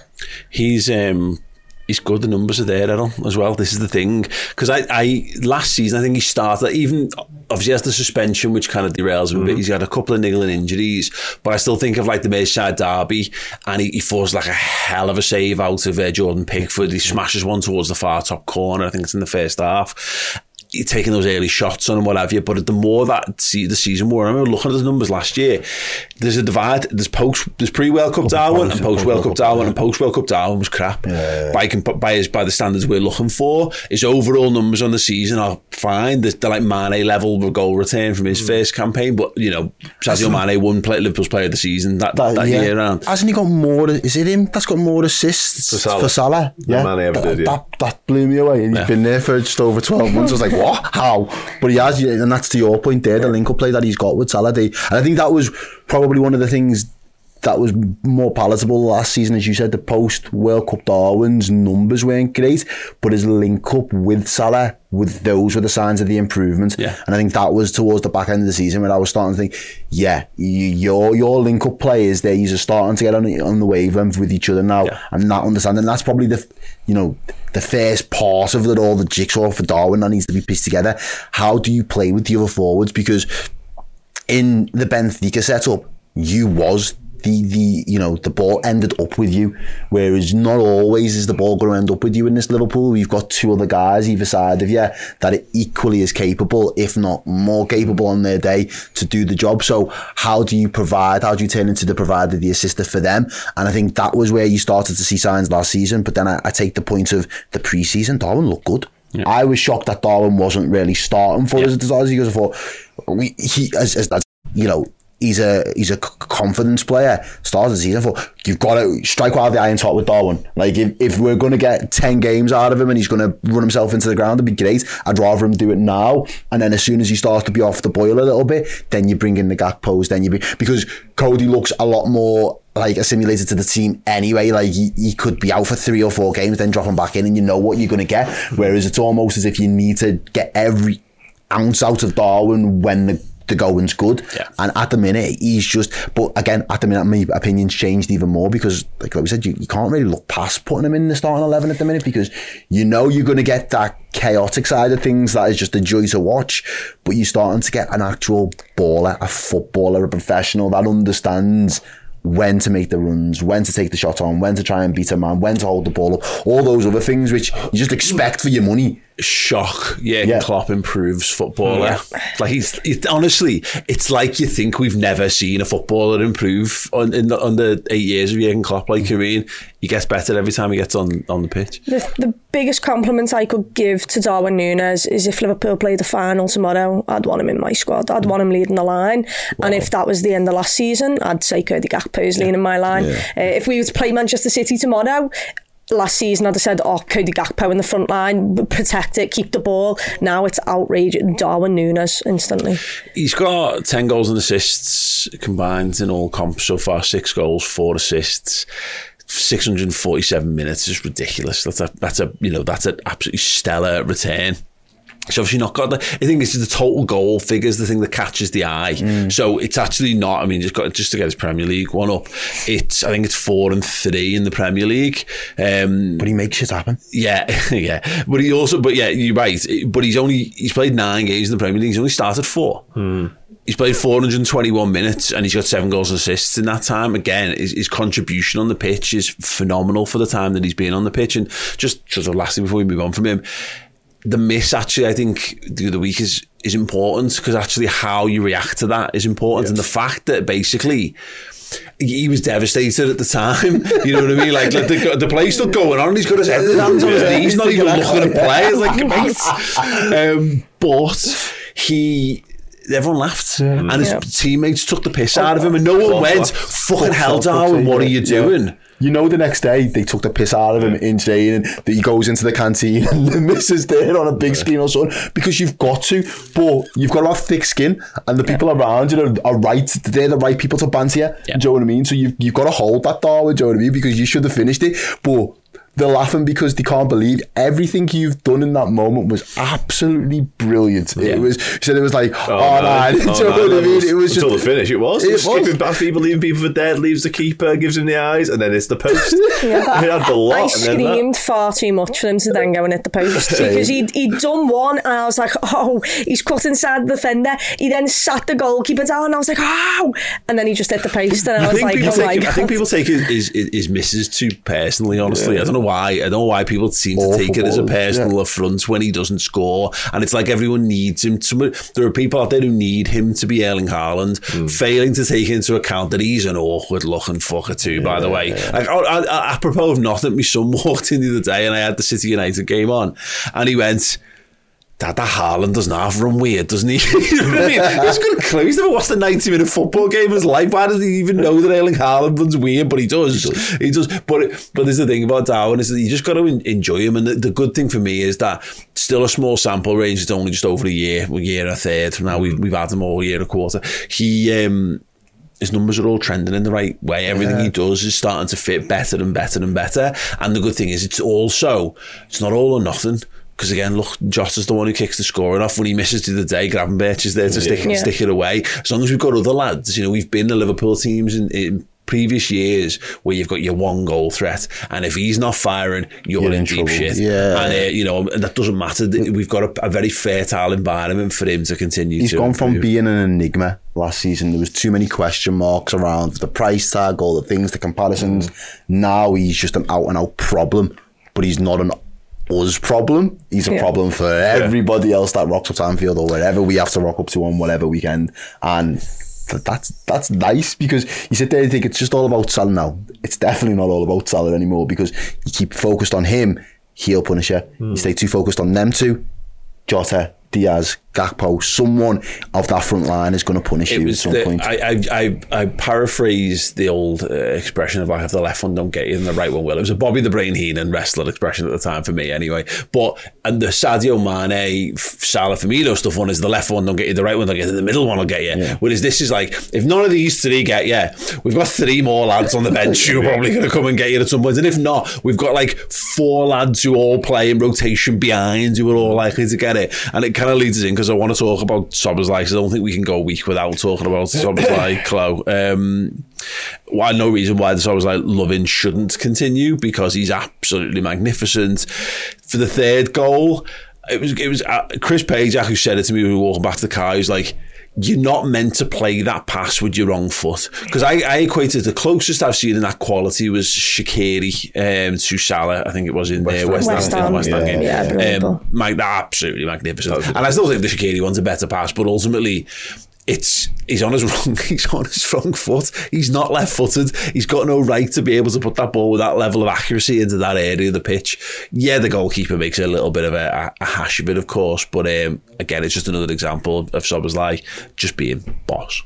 he's um he's good. The numbers are there, Errol, as well. This is the thing because I, I last season I think he started even obviously has the suspension which kind of derails him a bit. He's had a couple of niggling injuries, but I still think of like the Merseyside derby and he, he forced like a hell of a save out of uh, Jordan Pickford. He smashes one towards the far top corner. I think it's in the first half. You're taking those early shots on and what have you, but the more that see the season wore, I remember looking at the numbers last year. There's a divide. There's post, there's pre World Cup Darwin and post World Cup Darwin, and post World Cup Darwin was crap. By comp- by his, by the standards we're looking for, his overall numbers on the season are fine. They're, they're like Mané level of goal return from his mm. first campaign, but you know Sadio Mané won play, Liverpool's Player of the Season that, that, yeah. year round. Hasn't he got more? Is it him that's got more assists For Salah. Salah? Than Mané ever that, did, yeah. that, that blew me away. And he's Yeah. been there for just over 12 months. I was like, what? How? But he has, and that's to your point there, the link up play that he's got with Salah. And I think that was probably one of the things that was more palatable last season, as you said, the post World Cup Darwin's numbers weren't great, but his link up with Salah, with those were the signs of the improvement. Yeah. And I think that was towards the back end of the season when I was starting to think, yeah, your your link up players there, you're starting to get on on the wavelength with each other now, Yeah. and not understanding. That's probably the you know the first part of it all, the jigsaw for Darwin that needs to be pieced together. How do you play with the other forwards? Because in the Benfica setup, you was the the you know the ball ended up with you, whereas not always is the ball going to end up with you in this Liverpool. We've got two other guys either side of you that are equally as capable, if not more capable on their day to do the job. So how do you provide? How do you turn into the provider, the assister for them? And I think that was where you started to see signs last season. But then I, I take the point of the preseason. Darwin looked good. I was shocked that Darwin wasn't really starting for us at the start season. I thought we, he as, as, as you know he's a he's a confidence player. Started the season for you've got to strike while the iron's hot with Darwin. Like if, if we're going to get ten games out of him and he's going to run himself into the ground, it'd be great. I'd rather him do it now. And then as soon as he starts to be off the boil a little bit, then you bring in the Gakpo. Then you be because Cody looks a lot more like assimilated to the team anyway. Like he, he could be out for three or four games, then drop him back in, and you know what you're going to get. Whereas it's almost as if you need to get every ounce out of Darwin when the the going's good. Yeah. And at the minute, he's just. But again, at the minute, my opinion's changed even more because, like, we said, you, you can't really look past putting him in the starting eleven at the minute because you know you're going to get that chaotic side of things that is just a joy to watch. But you're starting to get an actual baller, a footballer, a professional that understands when to make the runs, when to take the shot on, when to try and beat a man, when to hold the ball up, all those other things which you just expect for your money. Shock. Yeah, Yeah. Klopp improves footballer. Like he's, he's honestly, it's like you think we've never seen a footballer improve on in the, on the eight years of Jurgen Klopp. Like I mean, he gets better every time he gets on on the pitch. The, the biggest compliment I could give to Darwin Núñez is if Liverpool played the final tomorrow, I'd want him in my squad. I'd want him leading the line. And if that was the end of last season, I'd say Cody Gakpo's leading my line. Uh, if we were to play Manchester City tomorrow, last season I'd have said, oh, Cody Gakpo in the front line, protect it, keep the ball. Now it's outrageous. Darwin Núñez instantly. He's got 10 goals and assists combined in all comps so far, six goals, four assists. 647 minutes is ridiculous. That's a, that's a, you know, that's an absolutely stellar return. He's obviously not got the. I think this is the total goal figures, the thing that catches the eye. So it's actually not. I mean, just got just to get his Premier League one up. It's I think it's four and three in the Premier League. Um, But he makes shit happen. yeah, <laughs> yeah. But he also, but yeah, you're right. But he's only he's played nine games in the Premier League. He's only started four. He's played 421 minutes and he's got seven goals and assists in that time. Again, his, his contribution on the pitch is phenomenal for the time that he's been on the pitch. And just sort of lastly, before we move on from him, the miss actually, I think the other week is is important because actually how you react to that is important, and the fact that basically he was devastated at the time. <laughs> You know what I mean? Like, like the, the play's still going on. and He's got his head hands on his knees, he's not even looking at play. It's like, <laughs> mate. Um, but he. Everyone laughed, and his Yeah. teammates took the piss out of him, and no one Klopp went. Fucking hell, Darwin! What are you doing? You know, the next day they took the piss out of him in training. That he goes into the canteen <laughs> and the missus there on a big screen or something because you've got to, but you've got to have thick skin, and the people around you are, are right. They're the right people to banter you. Yeah. Do you know what I mean? So you've you've got to hold that Darwin. Do you know what I mean? Because you should have finished it, but. They're laughing because they can't believe everything you've done in that moment was absolutely brilliant. Yeah. It was. He said it was like, oh, oh no. man, do you know what I mean? It was until just the finish. It was. <laughs> It It was. Skipping past people, leaving people for dead, leaves the keeper, gives him the eyes, and then it's the post. <laughs> <laughs> Yeah. Had the lot. I and screamed far too much for him to then go and hit the post because he'd, he'd done one and I was like, oh, he's cut inside the defender. He then sat the goalkeeper down and I was like, oh, and then he just hit the post and I I was think, like, people oh my take, god. I think people take his, his, his misses too personally, honestly. I don't know why. I don't know why people seem to take it as a personal yeah. affront when he doesn't score. And it's like everyone needs him. To, there are people out there who need him to be Erling Haaland, Hmm. failing to take into account that he's an awkward looking fucker too, by the way. Like, I, I, apropos of nothing, my son <laughs> walked in the other day and I had the City United game on and he went, Dad, that Haaland doesn't half run weird, doesn't he? <laughs> you know what I mean? He's got a clue. He's never watched a 90 minute football game in his life. Why does he even know that Erling Haaland runs weird? But he does. He does. But but there's the thing about Darwin is that you just got to enjoy him. And the, the good thing for me is that still a small sample range. It's only just over a year, a year and a third. From now we've, we've had him all year and a quarter. He. um his numbers are all trending in the right way. Everything he does is starting to fit better and better and better. And the good thing is, it's also it's not all or nothing. Because again, look, Jota's the one who kicks the scoring off. When he misses to the other day, Gravenberch is there to stick, Yeah. stick it away. As long as we've got other lads, you know, we've been the Liverpool teams in, in previous years where you've got your one goal threat, and if he's not firing, you're, You're in, in deep trouble. shit. Yeah. and uh, you know, and that doesn't matter. We've got a, a very fertile environment for him to continue. He's to gone from improve. being an enigma last season. There was too many question marks around the price tag, all the things, the comparisons. Now he's just an out and out problem, but he's not an us problem. He's a Yeah. problem for everybody else that rocks up to Anfield or wherever we have to rock up to on whatever weekend. And that's that's nice because you sit there and think it's just all about Salah now. It's definitely not all about Salah anymore because you keep focused on him, he'll punish you. You stay too focused on them two, Jota, Diaz, Gakpo, someone of that front line is going to punish it you at some the, point. I, I, I, I paraphrase the old uh, expression of like if the left one don't get you, then the right one will. It was a Bobby the Brain Heenan wrestler expression at the time for me, anyway. But and the Sadio Mané, Salah Firmino stuff one is the left one don't get you, the right one don't get you, the middle one will get you. Whereas this is like if none of these three get you, we've got three more lads on the bench who are probably going to come and get you at some point. And if not, we've got like four lads who all play in rotation behind who are all likely to get it. And it kind of leads us in because I want to talk about Szoboszlai. 'cause I don't think we can go a week without talking about Szoboszlai, <laughs> Chloe. Um, why no reason why the Szoboszlai loving shouldn't continue because he's absolutely magnificent. For the third goal, it was it was uh, Chris Page who said it to me when we were walking back to the car. He was like. You're not meant to play that pass with your wrong foot because I, I equated the closest I've seen in that quality was Shaqiri um, to Salah. I think it was in West, uh, West, West Ham, Ham. West Ham Yeah. game. Yeah, brilliant um, mag- absolutely magnificent. And I still think the Shaqiri one's a better pass, but ultimately, it's he's on his <laughs> wrong he's on his wrong foot. He's not left footed. He's got no right to be able to put that ball with that level of accuracy into that area of the pitch. Yeah, the goalkeeper makes a little bit of a, a hash of it, of course, but um, again, it's just another example of, of Szoboszlai just being boss.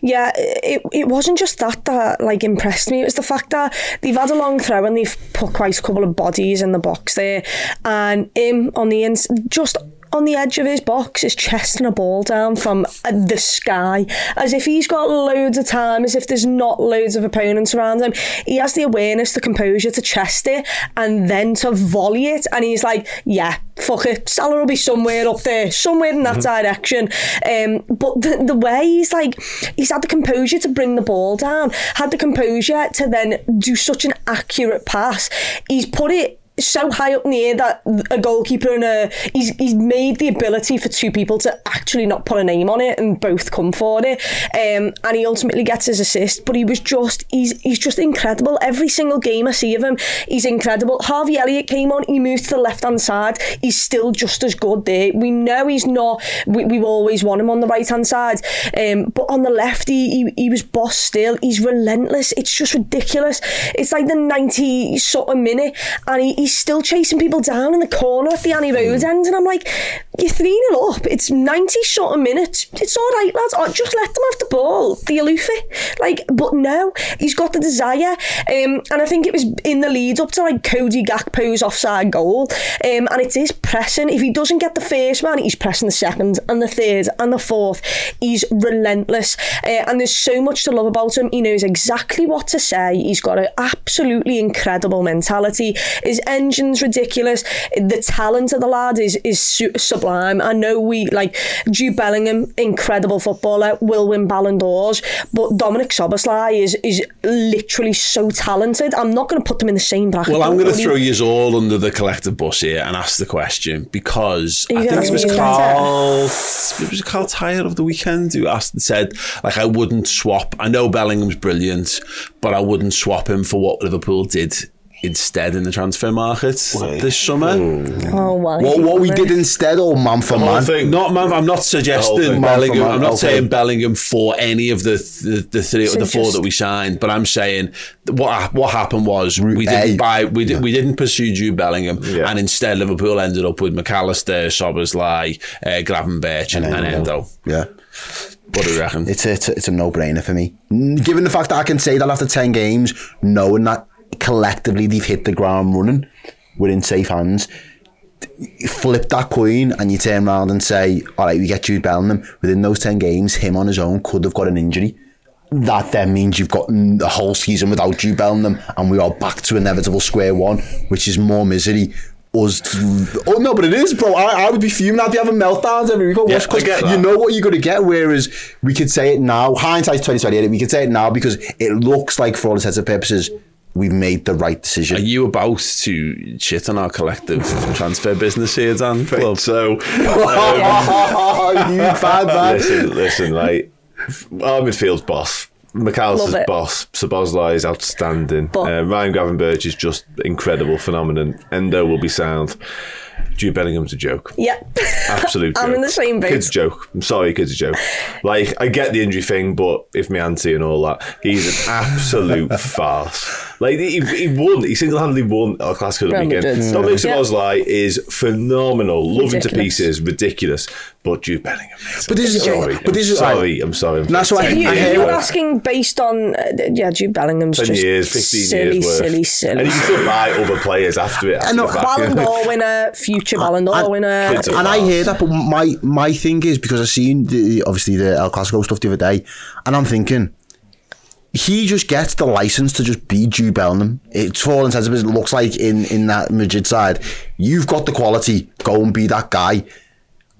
Yeah, it, it wasn't just that that like impressed me. It was the fact that they've had a long throw and they've put quite a couple of bodies in the box there, and him on the ins just on the edge of his box is chesting a ball down from uh, the sky as if he's got loads of time, as if there's not loads of opponents around him. He has the awareness, the composure to chest it and then to volley it, and he's like, yeah, fuck it, Salah will be somewhere up there, somewhere in that direction. Um, but the, the way he's like, he's had the composure to bring the ball down, had the composure to then do such an accurate pass. He's put it so high up in the air that a goalkeeper and a he's he's made the ability for two people to actually not put a name on it and both come for it. Um, and he ultimately gets his assist. But he was just he's he's just incredible. Every single game I see of him, he's incredible. Harvey Elliott came on, he moved to the left hand side. He's still just as good there. We know he's not. We, we've always want him on the right hand side, um, but on the left he, he he was boss still. He's relentless. It's just ridiculous. It's like the ninety sort of minute, and he, he's still chasing people down in the corner at the Annie Road end, and I'm like, you're three 0 up. It's ninety shot a minute. It's all right, lads. Oh, just let them have the ball. The aloof. Like, but no, he's got the desire, um, and I think it was in the lead up to like Cody Gakpo's offside goal, um, and it is pressing. If he doesn't get the first man, he's pressing the second and the third and the fourth. He's relentless, uh, and there's so much to love about him. He knows exactly what to say. He's got an absolutely incredible mentality. His engine's ridiculous. The talent of the lad is is su- sublime. I know we like Jude Bellingham, incredible footballer, will win Ballon d'Ors, but Dominic Szoboszlai is is literally so talented. I'm not going to put them in the same bracket. Well, I'm going to throw you all under the collective bus here and ask the question because I think it was Carl, it was Carl Tyre of the weekend who asked and said, like, I wouldn't swap. I know Bellingham's brilliant, but I wouldn't swap him for what Liverpool did instead in the transfer market this summer. Oh, why? What, what we did instead, or man for The whole man? thing. Not, man, I'm not suggesting. Bellingham. Man for I'm not okay. saying Bellingham for any of the the, the three or So the four that we signed, but I'm saying what what happened was we didn't buy we did, we didn't pursue Jude Bellingham, Yeah. and instead Liverpool ended up with McAllister, Szoboszlai, uh, Gravenberch, and, and Endo. Yeah. What do you reckon? It's a, it's a, it's a no-brainer for me. Given the fact that I can say that after 10 games, knowing that collectively they've hit the ground running, we're in safe hands. Flip that coin and you turn around and say, all right, we get Jude Bellingham. Within those 10 games, him on his own could have got an injury. That then means you've got mm, the whole season without Jude Bellingham and we are back to inevitable square one, which is more misery. Us, oh no, but it is, bro. I, I would be fuming. I'd be having meltdowns every week. Yeah, I because get you know what you're going to get. Whereas we could say it now. Hindsight's twenty twenty. We could say it now because it looks like, for all intents and purposes, we've made the right decision. Are you about to shit on our collective transfer business here, Dan? Well, So, oh, <laughs> you bad man. listen, listen, like our midfield's boss. Love McAllister's it. boss, Szoboszlai is outstanding. But- uh, Ryan Gravenberch is just incredible, phenomenon. Endo will be sound. Jude Bellingham's a joke. Yeah. Absolute. <laughs> I'm in the same boat. Kid's joke. I'm sorry, kid's a joke. Like, I get the injury thing, but if my auntie and all that, he's an absolute <laughs> farce. Like, he, he won. He single-handedly won El Clasico the Real weekend. Madrid. Dominic Yeah. Szoboszlai is phenomenal. Love him to Ridiculous. pieces. Ridiculous. But Jude Bellingham. But this is sorry. but this I'm is sorry. I'm sorry. I'm That's sorry. why If you, I if hear you were what- asking based on, uh, yeah, Jude Bellingham's 10 just years, 15 silly, years worth. silly, silly. And you can still buy other players after it. after know, the fact. Ballon d'Or winner, <laughs> future Ballon d'Or and- winner. Kids are and I hear that, but my my thing is because I seen the obviously the El Clasico stuff the other day, and I'm thinking he just gets the license to just be Jude Bellingham. It's all purposes, it looks like in in that Madrid side, you've got the quality. Go and be that guy.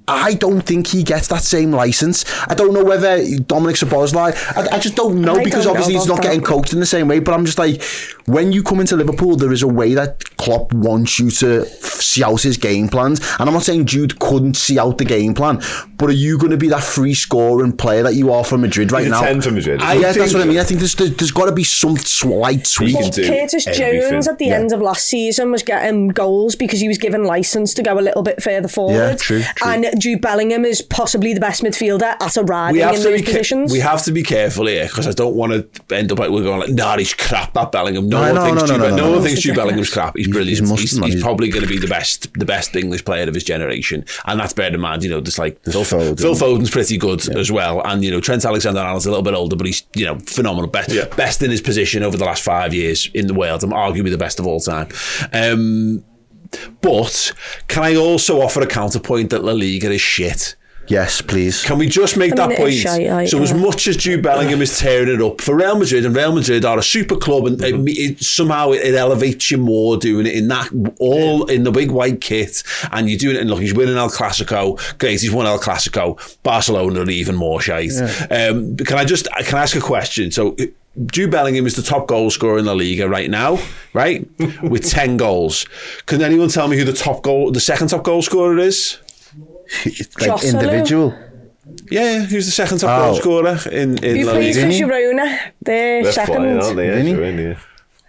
I don't think he gets that same license. I don't know whether Dominic Szoboszlai. I, I just don't know I because don't know obviously he's not that. getting coached in the same way. But I'm just like, when you come into Liverpool, there is a way that Klopp wants you to see out his game plans. And I'm not saying Jude couldn't see out the game plan, but are you going to be that free scoring player that you are for Madrid right He's a now? 10 for Madrid. I, I yeah, that's what I mean. I think there's there's, there's got to be some slight tweak. Well, Curtis everything. Jones at the Yeah. end of last season was getting goals because he was given license to go a little bit further forward. true, true. And Jude Bellingham is possibly the best midfielder at a we riding in to those be ca- positions. we have to be careful here because I don't want to end up like we're going like, nah, he's crap. That Bellingham. No, No, one no, thinks no, Jude, no, no, no no, one thinks Jude Bellingham's crap. He's brilliant. he's He's, he's He's- probably going to be the best, the best English player of his generation, and that's bear in mind. You know, there's like Phil, Foden. Phil Foden's pretty good as well, and you know Trent Alexander-Arnold's a little bit older, but he's you know phenomenal, best Yeah. best in his position over the last five years in the world. I'm arguably the best of all time. Um, but can I also offer a counterpoint that La Liga is shit? Yes, please. Can we just make I that mean, it point? is shite, like, so, as much as Jude Bellingham is tearing it up for Real Madrid, and Real Madrid are a super club, and it, it, somehow it, it elevates you more doing it in that all in the big white kit, and you're doing it. And look, he's winning El Clasico. Great, he's won El Clasico. Barcelona are even more shite. Um, can I just can I ask a question? So. Jude Bellingham is the top goal scorer in La Liga right now, right? <laughs> With 10 goals. Can anyone tell me who the top goal, the second top goal scorer is? like Jocelyn. individual. Yeah, he was the second top oh. goal scorer in, in La Liga. He plays for Girona. They're, They're second. Flying, aren't they? Vinny? Girona.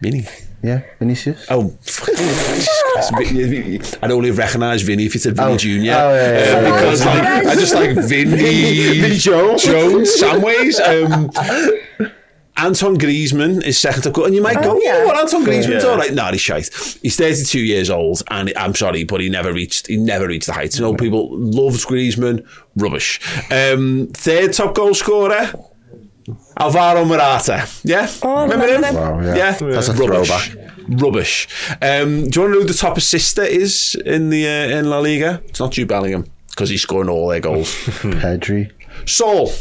Vinny. Yeah, Vinicius. Oh, <laughs> I'd only have recognised Vinny if he said Vinny oh. Jr. Oh, yeah, yeah, um, yeah, uh, because like, I just like Vinny, Vinny Jones, Jones Samways. Um, Anton Griezmann is second to goal, and you might go, Oh, yeah, yeah. well, Anton Griezmann's Yeah. all right. Nah, he's shite. He's 32 years old, and I'm sorry, but he never reached. He never reached the heights. You know, people loved Griezmann, rubbish. Um, third top goal scorer. Alvaro Morata, yeah, Oh, remember remember him? him. Wow, yeah. yeah, That's a rubbish. throwback. Rubbish. Um, do you want to know who the top assister is in the uh, in La Liga? It's not Jude Bellingham because he's scoring all their goals. <laughs> Pedri. Saul.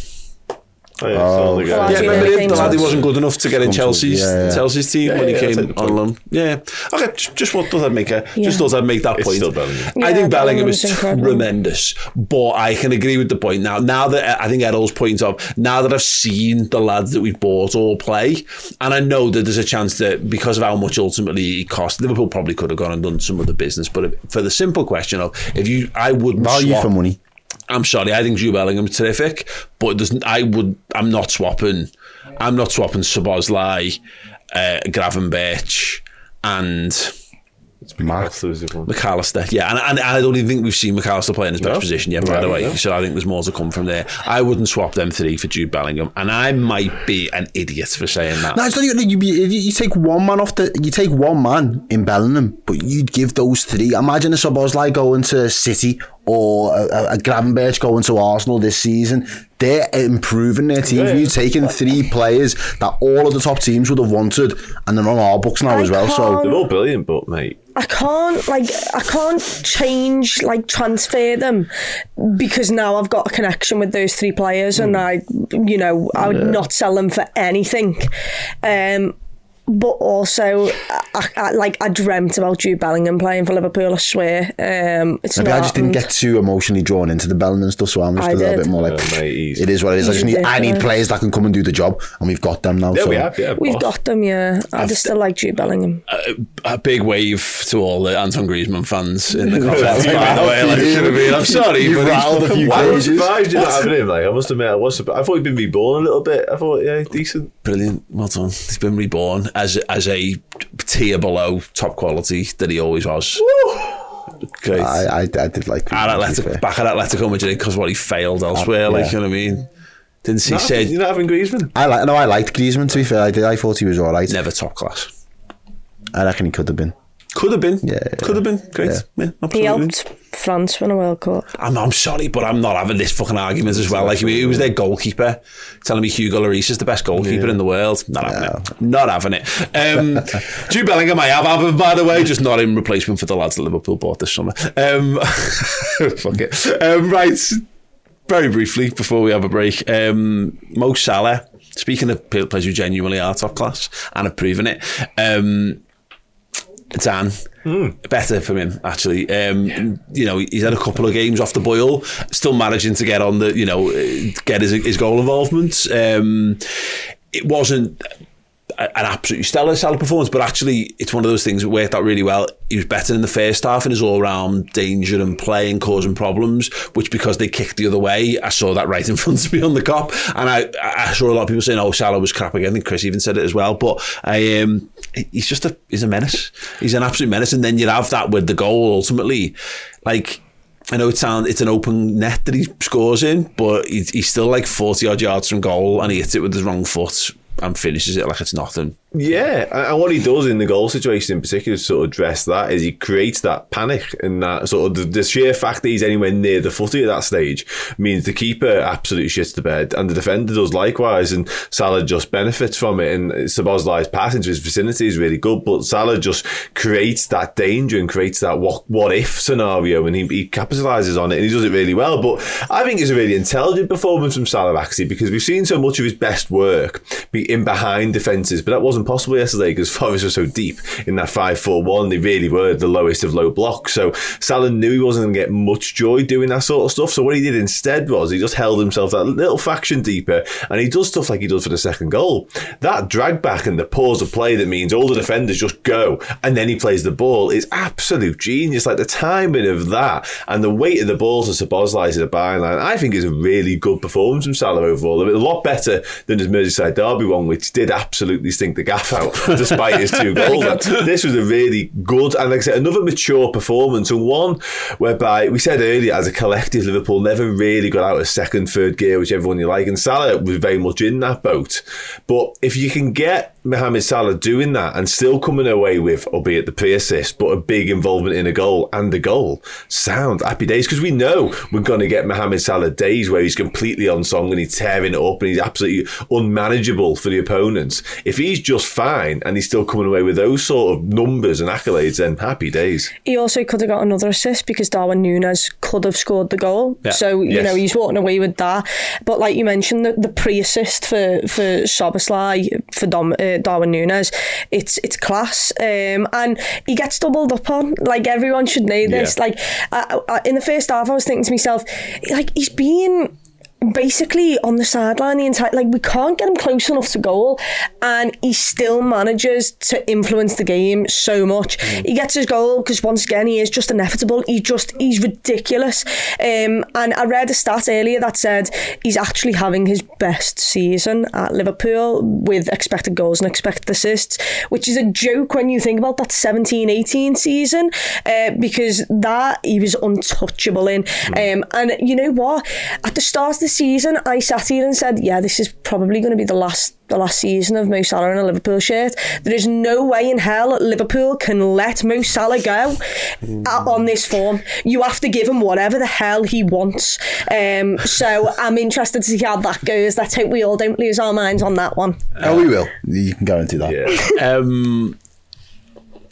Oh, yeah, it's all the Oh. Yeah, yeah, remember he him? The lad who wasn't good enough to get in Chelsea's yeah, yeah. Chelsea's team Yeah, when he yeah, came on loan. Yeah. Okay, just, just what thought I'd make eh? a Yeah. just thought I'd make that It's point. still Bellingham. I think Bellingham Bellingham is is incredible. tremendous, but I can agree with the point now. Now that I think Errol's point of now that I've seen the lads that we've bought all play, and I know that there's a chance that because of how much ultimately it cost, Liverpool probably could have gone and done some other business. But for the simple question of if you, I wouldn't Value swap, for money. I'm sorry, I think Jude Bellingham's terrific, but I would, I'm not swapping, I'm not swapping Szoboszlai, uh, Gravenberch, and Max. That's the one. McAllister. Yeah, and, and I don't even think we've seen McAllister play in his best No. position yet, by Right, the way. no. So I think there's more to come from there. I wouldn't swap them three for Jude Bellingham, and I might be an idiot for saying that. No, it's not even. You, you, you take one man off the. You take one man in Bellingham, but you'd give those three. Imagine a Szoboszlai going to City or a, a, a Gravenberch going to Arsenal this season. They're improving their team. Yeah. You've taken three players that all of the top teams would have wanted, and they're on our books now I as well. So can't- They're all brilliant, but mate, I can't like I can't change like transfer them because now I've got a connection with those three players and I you know I would not sell them for anything. Um but also, I, I, like I dreamt about Jude Bellingham playing for Liverpool. I swear, um, it's maybe not I just didn't get too emotionally drawn into the Bellingham stuff. So I'm just I a little did. bit more like, Yeah, mate, it is what it is. I just need. I need players that can come and do the job, and we've got them now. yeah, so. we have. Yeah, We've got them, yeah. I just still like Jude Bellingham. a big wave to all the Anton Griezmann fans in the <laughs> comments, by the way. Like, you know what I mean? I'm sorry, You've but rattled a few I wild. was surprised you're not having him. Like, I must admit, I was. Surprised. I thought he'd been reborn a little bit. I thought, yeah, decent. Brilliant. Well done. He's been reborn as as a tier below top quality that he always was. Great. I, I, I did like. at Griezmann, to be fair. Atletico, back at Atletico Madrid because what he failed uh, elsewhere. Like yeah. you know what I mean? Didn't see said you're not having Griezmann. I like. No, I liked Griezmann. To be fair, I did. I thought he was all right. never top class. I reckon he could have been. Could have been. Yeah, Could have been. Great. yeah. Yeah, He helped France win a World Cup. I'm, I'm sorry, but I'm not having this fucking argument as well. Like, he was their goalkeeper, telling me Hugo Lloris is the best goalkeeper in the world. Not having it. Not having it. Um, Jude Bellingham, I have having, by the way, just not in replacement for the lads that Liverpool bought this summer. Um, fuck it. Um, right. Very briefly, before we have a break, um, Mo Salah, speaking of players who genuinely are top class and have proven it, um, Dan. Better for him, actually. Um, you know, he's had a couple of games off the boil, still managing to get on the, you know, get his, his goal involvement. Um, it wasn't an absolutely stellar Salah performance, but actually it's one of those things that worked out really well. He was better in the first half in his all-round danger and play and causing problems, which because they kicked the other way, I saw that right in <laughs> front of me on the Kop, and I, I saw a lot of people saying, "Oh, Salah was crap again." I think Chris even said it as well, but I, um, he's just a he's a menace. He's an absolute menace, and then you have that with the goal ultimately, like. I know it it's an open net that he scores in, but he's, he's still like forty odd yards from goal, and he hits it with his wrong foot and finishes it like it's nothing. Yeah, and what he does in the goal situation in particular to sort of address that is he creates that panic and that sort of the, the sheer fact that he's anywhere near the footy at that stage means the keeper absolutely shits the bed and the defender does likewise and Salah just benefits from it and Szoboszlai's pass into his vicinity is really good but Salah just creates that danger and creates that what, what if scenario and he, he capitalises on it and he does it really well. But I think it's a really intelligent performance from Salah actually because we've seen so much of his best work be in behind defences but that wasn't possible yesterday because <laughs> Forest were so deep in that 5-4-1 they really were the lowest of low blocks. So Salah knew he wasn't going to get much joy doing that sort of stuff. So what he did instead was he just held himself that little faction deeper and he does stuff like he does for the second goal. That drag back and the pause of play that means all the defenders just go and then he plays the ball is absolute genius. Like the timing of that and the weight of the ball to Szoboszlai to the byline I think is a really good performance from Salah overall. A lot better than his Merseyside derby one which did absolutely stink the gaff out <laughs> despite his two goals. This was a really good and like I said another mature performance and one whereby we said earlier as a collective Liverpool never really got out of second third gear whichever one you like and Salah was very much in that boat. But if you can get Mohamed Salah doing that and still coming away with, albeit the pre-assist, but a big involvement in a goal and a goal, sound happy days. Because we know we're going to get Mohamed Salah days where he's completely on song and he's tearing it up and he's absolutely unmanageable for the opponents. If he's just fine and he's still coming away with those sort of numbers and accolades, then happy days. He also could have got another assist because Darwin Núñez could have scored the goal. Yeah. So, you Yes. know, he's walking away with that. But like you mentioned, the, the pre-assist for, for Szoboszlai, for Dom, uh, Darwin Núñez, it's it's class. Um, and he gets doubled up on. Like, everyone should know this. Yeah. Like, I, I, in the first half, I was thinking to myself, like, he's being basically on the sideline the entire like we can't get him close enough to goal and he still manages to influence the game so much. He gets his goal because once again he is just inevitable. He just he's ridiculous. Um, and I read a stat earlier that said he's actually having his best season at Liverpool with expected goals and expected assists which is a joke when you think about that 17-18 season uh, because that he was untouchable in. Um, and you know what? At the start of the season I sat here and said yeah this is probably going to be the last the last season of Mo Salah in a Liverpool shirt there is no way in hell Liverpool can let Mo Salah go uh, on this form you have to give him whatever the hell he wants um, so I'm interested to see how that goes let's hope we all don't lose our minds on that one Oh, we will. You can guarantee that. Yeah. Um,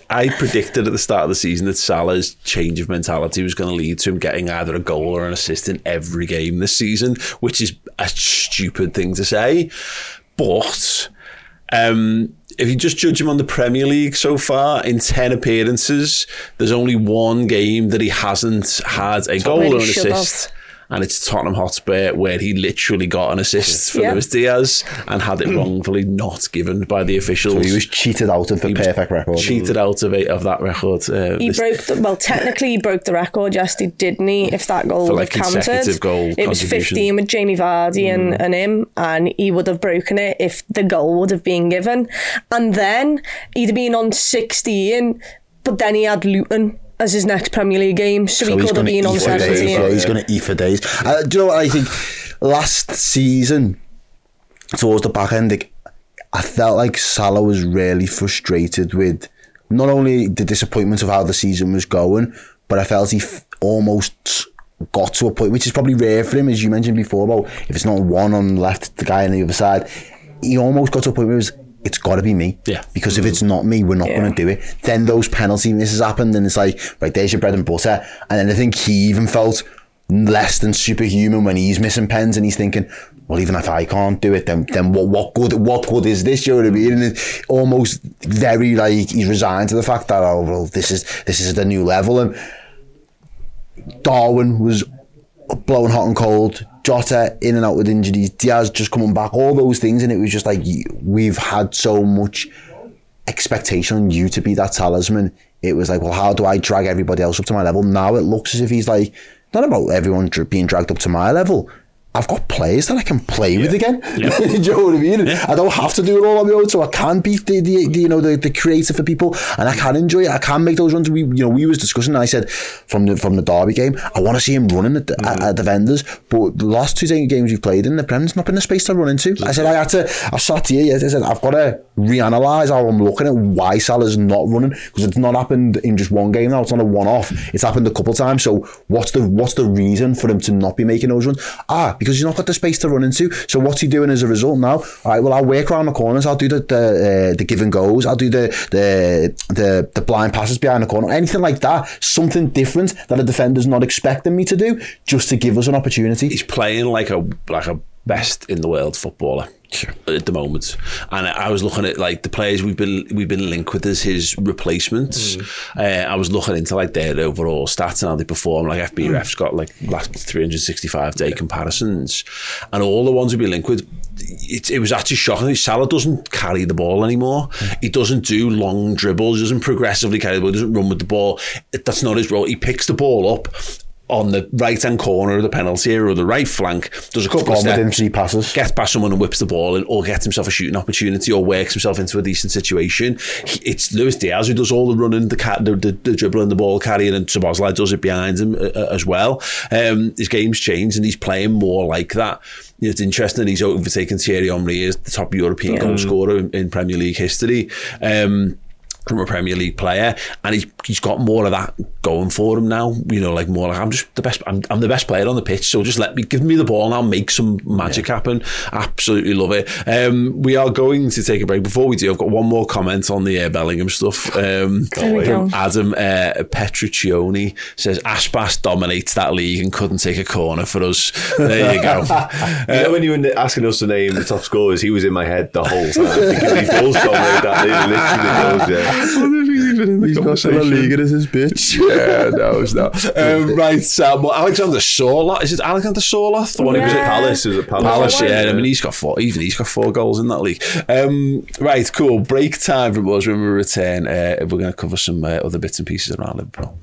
I predicted at the start of the season that Salah's change of mentality was going to lead to him getting either a goal or an assist in every game this season, which is a stupid thing to say. But um, if you just judge him on the Premier League so far, in 10 appearances, there's only one game that he hasn't had a goal or an assist. Assist. And it's Tottenham Hotspur, where he literally got an assist for Yeah. Luis Diaz and had it <clears throat> wrongfully not given by the officials So he was cheated out of the perfect record. cheated out of it of that record. Uh, He this- broke the, well, technically he broke the record, yes, he didn't he? If that goal For, would like, have counted, goal it was contribution. fifteen with Jamie Vardy Mm. and, and him, and he would have broken it if the goal would have been given, and then he'd have been on sixteen, but then he had Luton as his next Premier League game, so, he he's could have been on eat for days. seventeen. Yeah, he's going to eat for days. Uh, do you know what I think? Last season, towards the back end, like, I felt like Salah was really frustrated with not only the disappointment of how the season was going, but I felt he f- almost got to a point, which is probably rare for him, as you mentioned before, about if it's not one on the left, the guy on the other side. He almost got to a point where he was, it's got to be me. Yeah. Because if it's mm-hmm. not me, we're not Yeah. going to do it. Then those penalty misses happened, and it's like, right, there's your bread and butter. And then I think he even felt, less than superhuman when he's missing pens and he's thinking, well, even if I can't do it, then then what what good what good is this? You know what I mean? And it almost very like he's resigned to the fact that oh well, this is this is the new level. And Darwin was blowing hot and cold. Jota in and out with injuries. Diaz just coming back. All those things, and it was just like we've had so much expectation on you to be that talisman. It was like, well, how do I drag everybody else up to my level? Now it looks as if he's like, not about everyone being dragged up to my level. I've got players that I can play with again. <laughs> do you know what I mean? I don't have to do it all on my own, so I can be the, the, the you know the, the creator for people, and I can enjoy it. I can make those runs. We you know we was discussing. And I said from the from the Derby game, I want to see him running at the, Mm-hmm. at, at the vendors. But the last two games we've played in the Prem's not been the space to run into. I said I had to. I sat here. I said I've got to reanalyze how I'm looking at why Salah's not running because it's not happened in just one game now. It's not a one off. It's happened a couple times. So what's the what's the reason for him to not be making those runs? Ah, because he's not got the space to run into. So what's he doing as a result now? All right, well I'll work around the corners. I'll do the the, uh, the give and goes. I'll do the the the the blind passes behind the corner. Anything like that. Something different that a defender's not expecting me to do, just to give us an opportunity. he's playing like a like a best in the world footballer at the moment. And I was looking at like the players we've been we've been linked with as his replacements. Mm. Uh, I was looking into like their overall stats and how they perform. Like FBref's mm. got like last 365 day comparisons, and all the ones we've been linked with. It, it was actually shocking. Salah doesn't carry the ball anymore. Mm. He doesn't do long dribbles. He doesn't progressively carry the ball. He doesn't run with the ball. That's not his role. He picks the ball up on the right hand corner of the penalty area or the right flank, does a couple of within steps, three passes. gets past someone and whips the ball in, or gets himself a shooting opportunity, or works himself into a decent situation. It's Luis Diaz who does all the running, the cat, the, the, the dribbling, the ball carrying, and Szoboszlai does it behind him uh, uh, as well. Um, his game's changed, and he's playing more like that. It's interesting that he's overtaken Thierry Henry as the top European goal scorer in, in Premier League history. Um, from a Premier League player, and he's he's got more of that going for him now. You know, like more like I'm just the best. I'm, I'm the best player on the pitch, so just let me give me the ball and I'll make some magic happen. Absolutely love it. Um, we are going to take a break. Before we do, I've got one more comment on the uh, Bellingham stuff. <laughs> Um, There we from go. Adam uh, Petruccioni says Aspas dominates that league and couldn't take a corner for us. There you go. <laughs> You know, when you were asking us to name the top scorers, he was in my head the whole time because he does dominate that. He literally does, yeah. He's got a league as his bitch. <laughs> Yeah, no, it's not. Um, right, so well, Alexander Sorloth. Is it Alexander Sorloth? The one who was at Yeah. Palace is it Palace? Palace, yeah. I mean, he's got four. Even he's got four goals in that league. Um, right, cool. Break time from us when we return. Uh, we're going to cover some uh, other bits and pieces around Liverpool.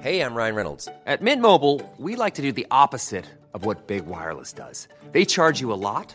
Hey, I'm Ryan Reynolds. At Mint Mobile, we like to do the opposite of what Big Wireless does. They charge you a lot,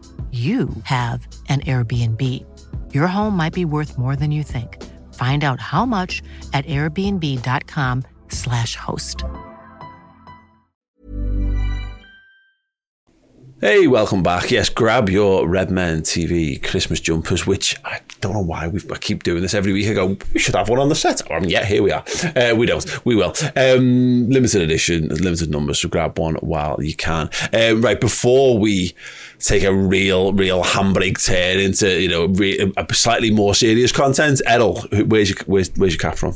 you have an Airbnb. Your home might be worth more than you think. Find out how much at airbnb.com/slash host. Hey, welcome back. Yes, grab your Redmen TV Christmas jumpers, which I don't know why we keep doing this every week. I go, we should have one on the set. Um, yeah, here we are. Uh, we don't. We will. Um, limited edition, limited numbers, so grab one while you can. Um, right, before we take a real, real handbrake turn into, you know, re- a slightly more serious content, Errol, who- where's your, where's, where's your cap from?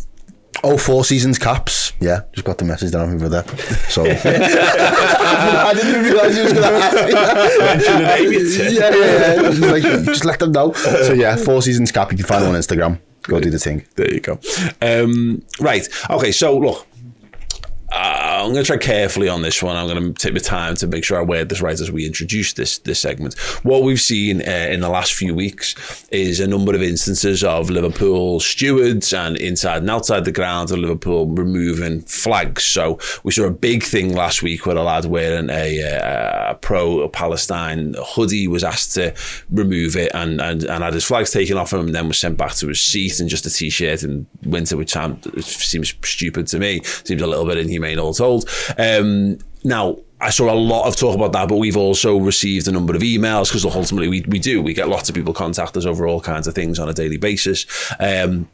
Oh, Four Seasons caps. Yeah, just got the message down over there. So <laughs> I didn't realise you was going to ask me. Mention the name, yeah, yeah, yeah. Just, like, just let them know. So yeah, Four Seasons cap. You can find it on Instagram. Go do the thing. There you go. Um, right. Okay. So look, uh, I'm going to try carefully on this one. I'm going to take my time to make sure I word this right as we introduce this this segment. What we've seen uh, in the last few weeks is a number of instances of Liverpool stewards and inside and outside the ground of Liverpool removing flags. So we saw a big thing last week where a lad wearing a, uh, a pro Palestine hoodie was asked to remove it and, and, and had his flags taken off him and then was sent back to his seat in just a t-shirt in winter, which seems stupid to me. Seems a little bit inhumane all told. Um, now, I saw a lot of talk about that, but we've also received a number of emails because ultimately we, we do. We get lots of people contact us over all kinds of things on a daily basis. Um,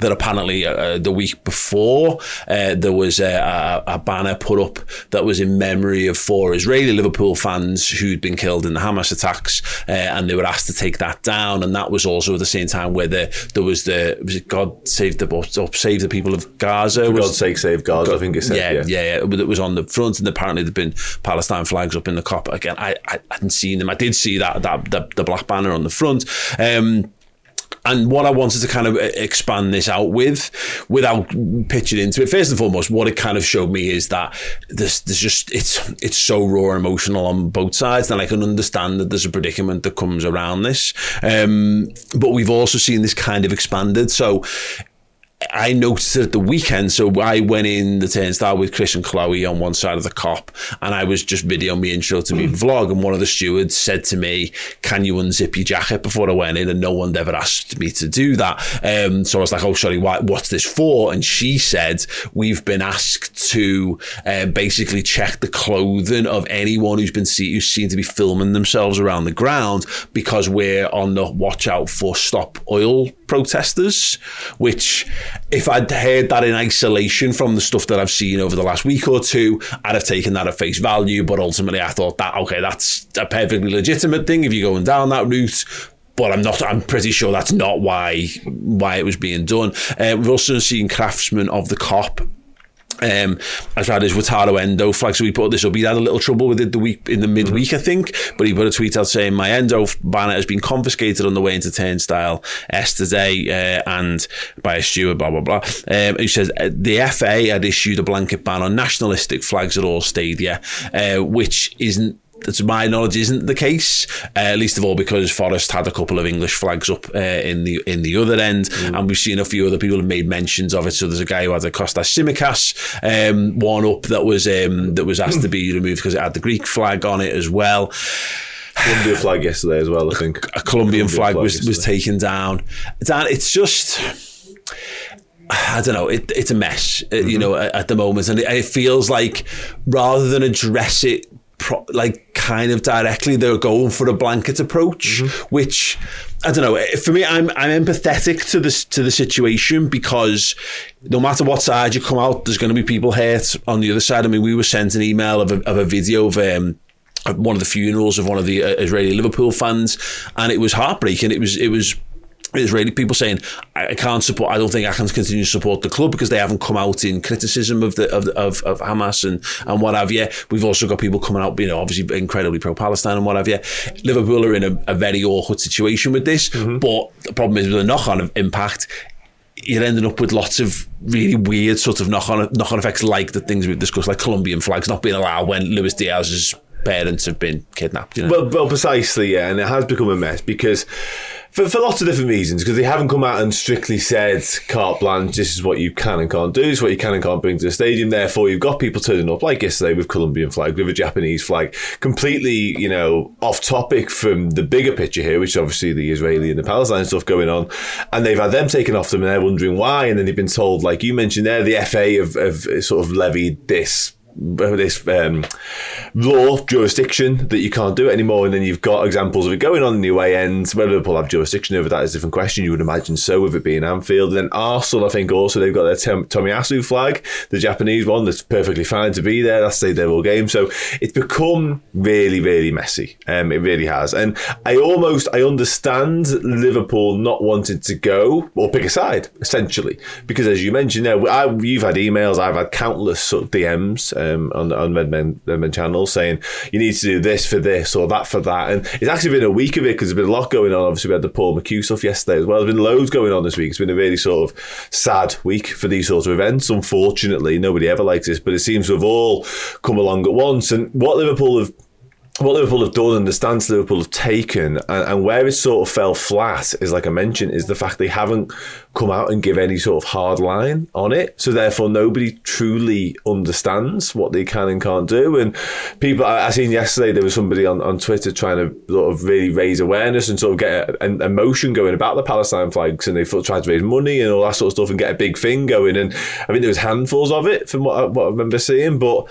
that apparently uh, the week before uh, there was a, a, a banner put up that was in memory of four Israeli Liverpool fans who'd been killed in the Hamas attacks, uh, and they were asked to take that down. And that was also at the same time where the, there was the was it God save the or save the people of Gaza. For was, God's sake, save Gaza, I think it said. yeah, Yeah, yeah, yeah. That was on the front, and apparently there'd been Palestine flags up in the Kop. Again, I, I hadn't seen them. I did see that that the, the black banner on the front. Um, and what I wanted to kind of e, expand this out with, without pitching into it, first and foremost, what it kind of showed me is that there's, there's just it's it's so raw and emotional on both sides, and I can understand that there's a predicament that comes around this. Um, but we've also seen this kind of expanded. So I noticed it at the weekend. So I went in the turnstile with Chris and Chloe on one side of the Kop, and I was just videoing me intro to me vlog. And one of the stewards said to me, "Can you unzip your jacket before I went in?" And no one ever asked me to do that. Um, so I was like, "Oh, sorry, why, what's this for?" And she said, "We've been asked to uh, basically check the clothing of anyone who's been see- who's seen to be filming themselves around the ground because we're on the watch out for stop oil protesters." Which, if I'd heard that in isolation from the stuff that I've seen over the last week or two, I'd have taken that at face value. But ultimately, I thought that okay, that's a perfectly legitimate thing if you're going down that route but I'm not. I'm pretty sure that's not why why it was being done. Uh, we've also seen craftsmen of the Kop. Um, as well as Wataru Endo flag. So we put this up. He had a little trouble with it the week in the midweek, I think, but he put a tweet out saying my Endo banner has been confiscated on the way into Turnstile yesterday uh, and by a steward. Blah blah blah. Um, he says uh, the FA had issued a blanket ban on nationalistic flags at all stadia, uh, which isn't to my knowledge, isn't the case. Uh, least of all because Forest had a couple of English flags up uh, in the in the other end, and we've seen a few other people have made mentions of it. So there's a guy who had a Kostas Tsimikas um, one up that was um, that was asked to be <laughs> removed because it had the Greek flag on it as well. Colombia flag yesterday as well, I think. <sighs> A Colombian Colombian flag, flag was was taken down. Dan, it's just. I don't know. It, it's a mess, uh, you know, at, at the moment, and it, it feels like rather than address it, pro- like kind of directly, they're going for a blanket approach, which I don't know. eh, For me, I'm I'm empathetic to this to the situation because no matter what side you come out, there's going to be people hurt on the other side. I mean, we were sent an email of a, of a video of. Um, one of the funerals of one of the uh, Israeli Liverpool fans, and it was heartbreaking. It was it was Israeli people saying, I can't support. I don't think I can continue to support the club because they haven't come out in criticism of the of of, of Hamas and and what have you. We've also got people coming out, you know, obviously incredibly pro Palestine and what have you. Liverpool are in a, a very awkward situation with this, mm-hmm. but the problem is with the knock on impact. You're ending up with lots of really weird sort of knock-on knock-on effects, like the things we've discussed, like Colombian flags not being allowed when Luis Diaz's parents have been kidnapped. You know? Well, well, precisely, yeah, and it has become a mess because for, for lots of different reasons. Because they haven't come out and strictly said carte blanche, this is what you can and can't do, this is what you can and can't bring to the stadium. Therefore, you've got people turning up like yesterday with Colombian flag, with a Japanese flag, completely, you know, off topic from the bigger picture here, which is obviously the Israeli and the Palestine stuff going on, and they've had them taken off them, and they're wondering why, and then they've been told, like you mentioned there, the FA have, have sort of levied this this um, law jurisdiction that you can't do it anymore, and then you've got examples of it going on in the away end. Whether Liverpool have jurisdiction over that is a different question. You would imagine so, with it being Anfield. And then Arsenal, I think also they've got their Tom- Tomiyasu flag, the Japanese one that's perfectly fine to be there. That's there all game. So it's become really, really messy. Um, it really has. And I almost I understand Liverpool not wanting to go or pick a side essentially because as you mentioned there, I, you've had emails, I've had countless sort of DMs um, on on Redmen, Redmen channels saying you need to do this for this or that for that, and it's actually been a week of it because there's been a lot going on. Obviously, we had the Paul McHugh stuff yesterday as well. There's been loads going on this week. It's been a really sort of sad week for these sorts of events. Unfortunately, nobody ever likes this, but it seems have all come along at once. And what Liverpool have what Liverpool have done and the stance Liverpool have taken, and, and, where it sort of fell flat is, like I mentioned, is the fact they haven't come out and give any sort of hard line on it. So therefore, nobody truly understands what they can and can't do. And people, I, I seen yesterday there was somebody on, on Twitter trying to sort of really raise awareness and sort of get an emotion going about the Palestine flags, and they tried to raise money and all that sort of stuff and get a big thing going. And I think there was handfuls of it from what I, what I remember seeing, but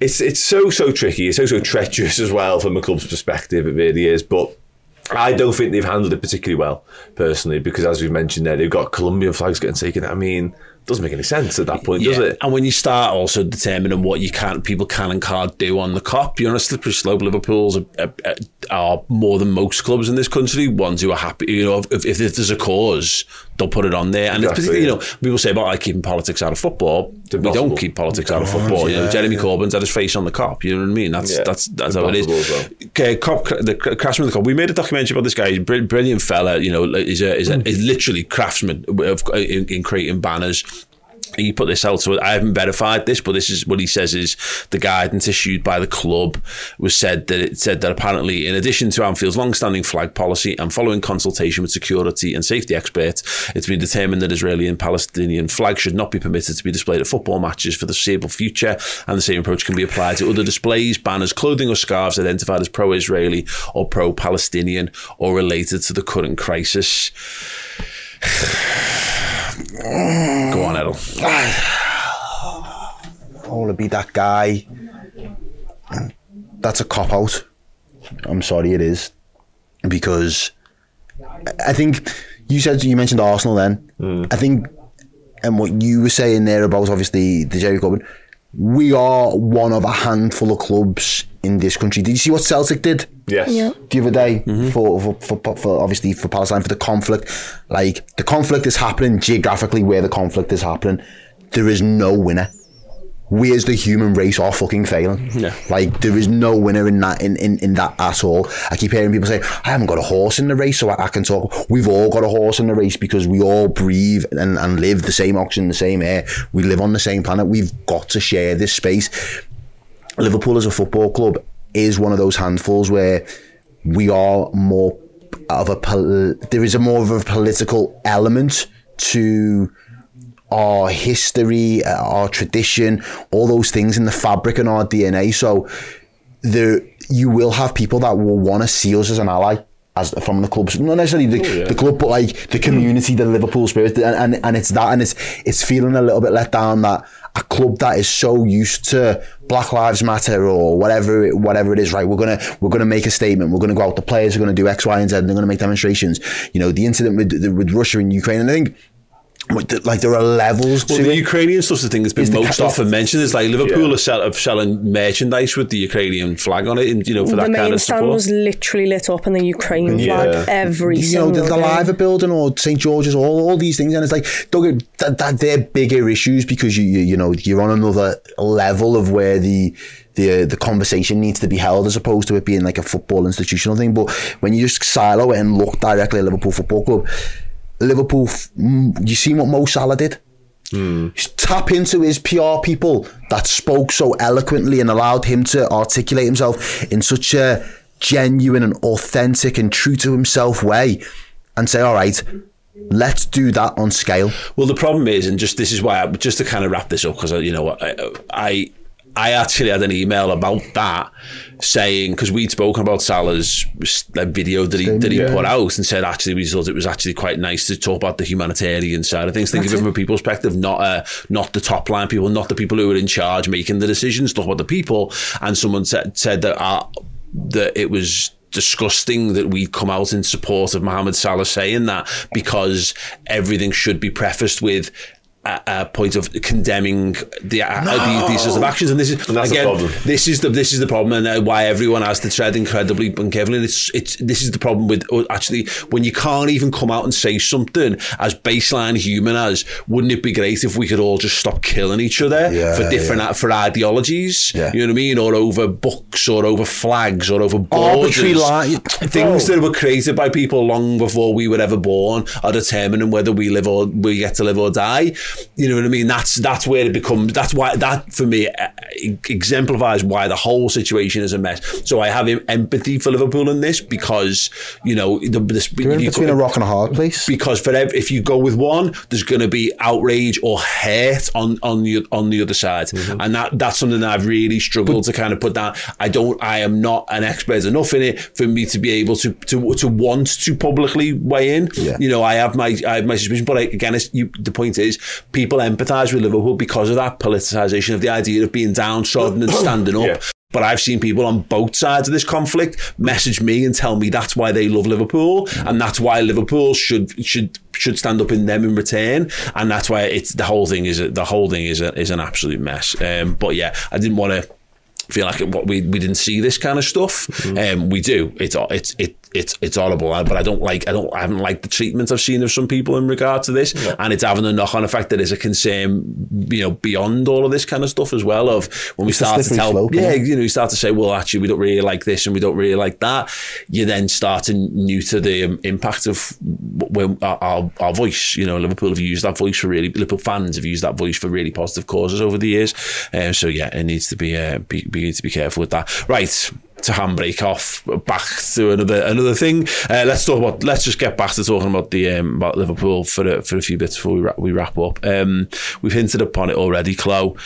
it's it's so so tricky. It's so so treacherous as well from a club's perspective. It really is, but. I don't think they've handled it particularly well, personally, because as we've mentioned there, they've got Colombian flags getting taken. I mean, doesn't make any sense at that point, yeah. does it? And when you start also determining what you can, people can and can't do on the Kop, you're on a slippery slope. Liverpool's are, are, are, more than most clubs in this country. Ones who are happy, you know, if, if, if there's a cause, they'll put it on there. And exactly, it's you know, people say about like keeping politics out of football. we don't keep politics out of football. Yeah, you know, Jeremy. Corbyn's had his face on the Kop. You know what I mean? That's yeah. that's that's how it is. Okay, Kop, the craftsman of the Kop. We made a documentary about this guy. Brilliant fella. You know, is a is, a, is literally craftsman of in, in creating banners he put this out, so I haven't verified this, but this is what he says is the guidance issued by the club was said that it said that apparently, in addition to Anfield's long-standing flag policy and following consultation with security and safety experts, it's been determined that Israeli and Palestinian flags should not be permitted to be displayed at football matches for the foreseeable future, and the same approach can be applied to other displays, banners, clothing, or scarves identified as pro-Israeli or pro-Palestinian or related to the current crisis. <sighs> Go on, Edel. I want to be that guy. That's a cop out. I'm sorry, it is because I think you said you mentioned Arsenal. Then mm. I think, and what you were saying there about obviously the Jerry Corbyn, we are one of a handful of clubs in this country. Did you see what Celtic did? Yes. Yeah. The other day mm-hmm. for, for, for, for, obviously for Palestine for the conflict, like the conflict is happening geographically where the conflict is happening. There is no winner. We as the human race are fucking failing. Yeah. Like there is no winner in that in, in, in that at all. I keep hearing people say, I haven't got a horse in the race, so I, I can talk. We've all got a horse in the race because we all breathe and, and live the same oxygen, the same air. We live on the same planet. We've got to share this space. Liverpool as a football club is one of those handfuls where we are more of a pol- there is a more of a political element to our history, uh, our tradition, all those things in the fabric and our DNA. So there, you will have people that will want to see us as an ally. As from the club, not necessarily the, oh, yeah. the club, but like the community, the Liverpool spirit, and, and and it's that, and it's it's feeling a little bit let down that a club that is so used to Black Lives Matter or whatever it, whatever it is, right? We're gonna we're gonna make a statement. We're gonna go out. The players are gonna do X, Y, and Z. And they're gonna make demonstrations. You know, the incident with with Russia and Ukraine. And I think like there are levels well, to the it. Ukrainian stuff. The thing that's been most often mentioned is like Liverpool yeah. are, sell, are, selling merchandise with the Ukrainian flag on it, and you know for the that kind of support. The main stand was literally lit up in the Ukraine yeah. flag every you know the, the Liver building or St George's, all all these things, and it's like don't get, that, that they're bigger issues because you, you you know you're on another level of where the the uh, the conversation needs to be held as opposed to it being like a football institutional thing. But when you just silo it and look directly at Liverpool Football Club Liverpool, you see what Mo Salah did? Mm. Tap into his PR people that spoke so eloquently and allowed him to articulate himself in such a genuine and authentic and true to himself way and say, all right, let's do that on scale. Well, the problem is, and just this is why, I, just to kind of wrap this up, because, you know, I, I I actually had an email about that saying because we'd spoken about Salah's video that he that he Yeah. put out and said actually we thought it was actually quite nice to talk about the humanitarian side of things. Think of it from a people's perspective, not uh, not the top line people, not the people who are in charge making the decisions. Talk about the people. And someone said said that uh, that it was disgusting that we'd come out in support of Mohamed Salah saying that because everything should be prefaced with a, a point of condemning the, uh, these, these sorts of actions. And this is And again, problem. this is the this is the problem, and uh, why everyone has to tread incredibly carefully. And it's it's this is the problem with uh, actually when you can't even come out and say something as baseline human as wouldn't it be great if we could all just stop killing each other Yeah, for different for ideologies? Yeah. You know what I mean, or over books, or over flags, or over borders. Arbitrary Things that were created by people long before we were ever born are determining whether we live or we get to live or die. You know what I mean? That's that's where it becomes. That's why that for me uh, exemplifies why the whole situation is a mess. So I have em- empathy for Liverpool in this because you know the, this, You're in you between a rock and a hard place. because for ev- if you go with one, there's going to be outrage or hate on on the on the other side, Mm-hmm. and that that's something that I've really struggled to kind of put down. I don't, I am not an expert enough in it for me to be able to to to want to publicly weigh in. Yeah. You know, I have my I have my suspicion, but I, again, it's, you, the point is, people empathise with Liverpool because of that politicisation of the idea of being downtrodden and standing up. Yeah. But I've seen people on both sides of this conflict message me and tell me that's why they love Liverpool and that's why Liverpool should should should stand up in them in return. And that's why it's the whole thing is a, the whole thing is a, is an absolute mess. Um, but yeah, I didn't want to feel like it, what we we didn't see this kind of stuff. Um, we do. It's it's it. It's it's horrible, but I don't like I don't I haven't liked the treatment I've seen of some people in regard to this, and it's having a knock on effect that is a concern, you know, beyond all of this kind of stuff as well. Of when we It's start to tell, slope, yeah, you know, you start to say, well, actually, we don't really like this and we don't really like that. You then start to neuter the um, impact of when our, our, our voice. You know, Liverpool have used that voice for really Liverpool fans have used that voice for really positive causes over the years. Um, so yeah, it needs to be uh, be, be need to be careful with that. Right. To handbrake off back to another another thing. Uh, let's talk about. Let's just get back to talking about the um, about Liverpool for a, for a few bits before we wrap, we wrap up. Um, we've hinted upon it already, Chloe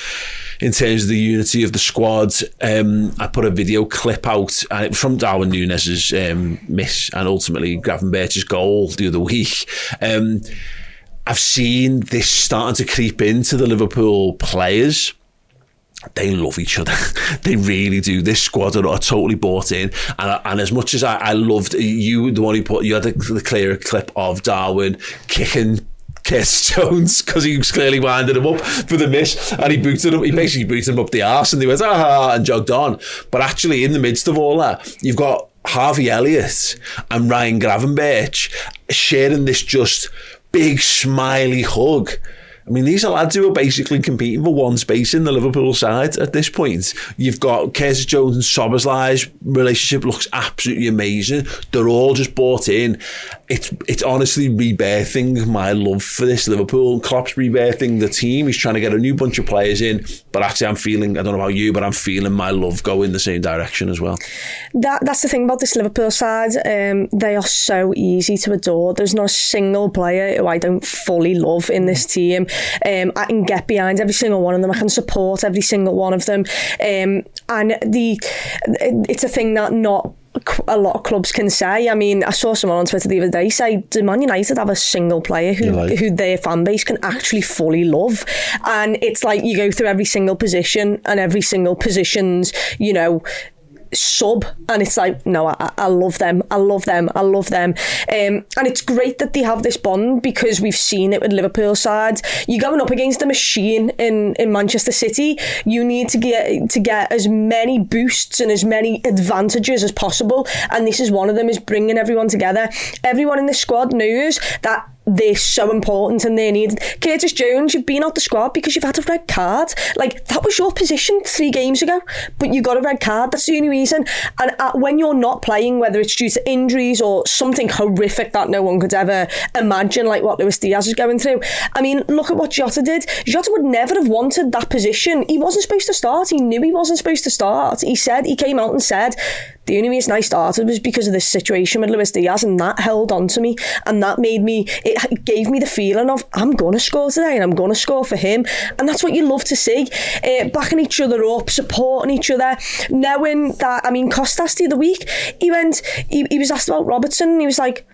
in terms of the unity of the squad. Um, I put a video clip out and it was from Darwin Núñez's um, miss and ultimately Gravenberch's goal the other week. Um, I've seen this starting to creep into the Liverpool players they love each other. <laughs> they really do. This squad are, are totally bought in. And, and as much as I, I loved you, the one who put, you had the, the clear clip of Darwin kicking Kiss Jones because he was clearly winding him up for the miss and he booted him. He basically booted him up the arse and they went, ah, and jogged on. But actually, in the midst of all that, you've got Harvey Elliott and Ryan Gravenberch sharing this just big smiley hug. I mean, these are lads who are basically competing for one space in the Liverpool side at this point. You've got Curtis Jones and Szoboszlai's relationship looks absolutely amazing. They're all just bought in. It's it's honestly rebirthing my love for this Liverpool. Klopp's rebirthing the team. He's trying to get a new bunch of players in. But actually, I'm feeling, I don't know about you, but I'm feeling my love go in the same direction as well. That that's the thing about this Liverpool side. Um, they are so easy to adore. There's not a single player who I don't fully love in this team. Um, I can get behind every single one of them. I can support every single one of them. Um, and the it's a thing that not a lot of clubs can say. I mean, I saw someone on Twitter the other day say, "Do Man United have a single player who like? who their fan base can actually fully love?" And it's like you go through every single position and every single position's, you know sub and it's like no I, I love them I love them I love them. Um, and it's great that they have this bond because we've seen it with Liverpool sides. You're going up against a machine in, in Manchester City. You need to get to get as many boosts and as many advantages as possible and this is one of them is bringing everyone together. Everyone in the squad knows that they're so important and they need Curtis Jones you've been out the squad because you've had a red card. Like that was your position three games ago but you got a red card. That's the only reason. And uh, when you're not playing whether it's due to injuries or something horrific that no one could ever imagine like what Luis Diaz is going through I mean look at what Jota did. Jota would never have wanted that position. He wasn't supposed to start. He knew he wasn't supposed to start. He said he came out and said the only reason I started was because of this situation with Luis Diaz, and that held on to me, and that made me. It gave me the feeling of I'm gonna score today, and I'm gonna score for him, and that's what you love to see, uh, backing each other up, supporting each other, knowing that. I mean, Costas the other week, he went. He, he was asked about Robertson, and he was like.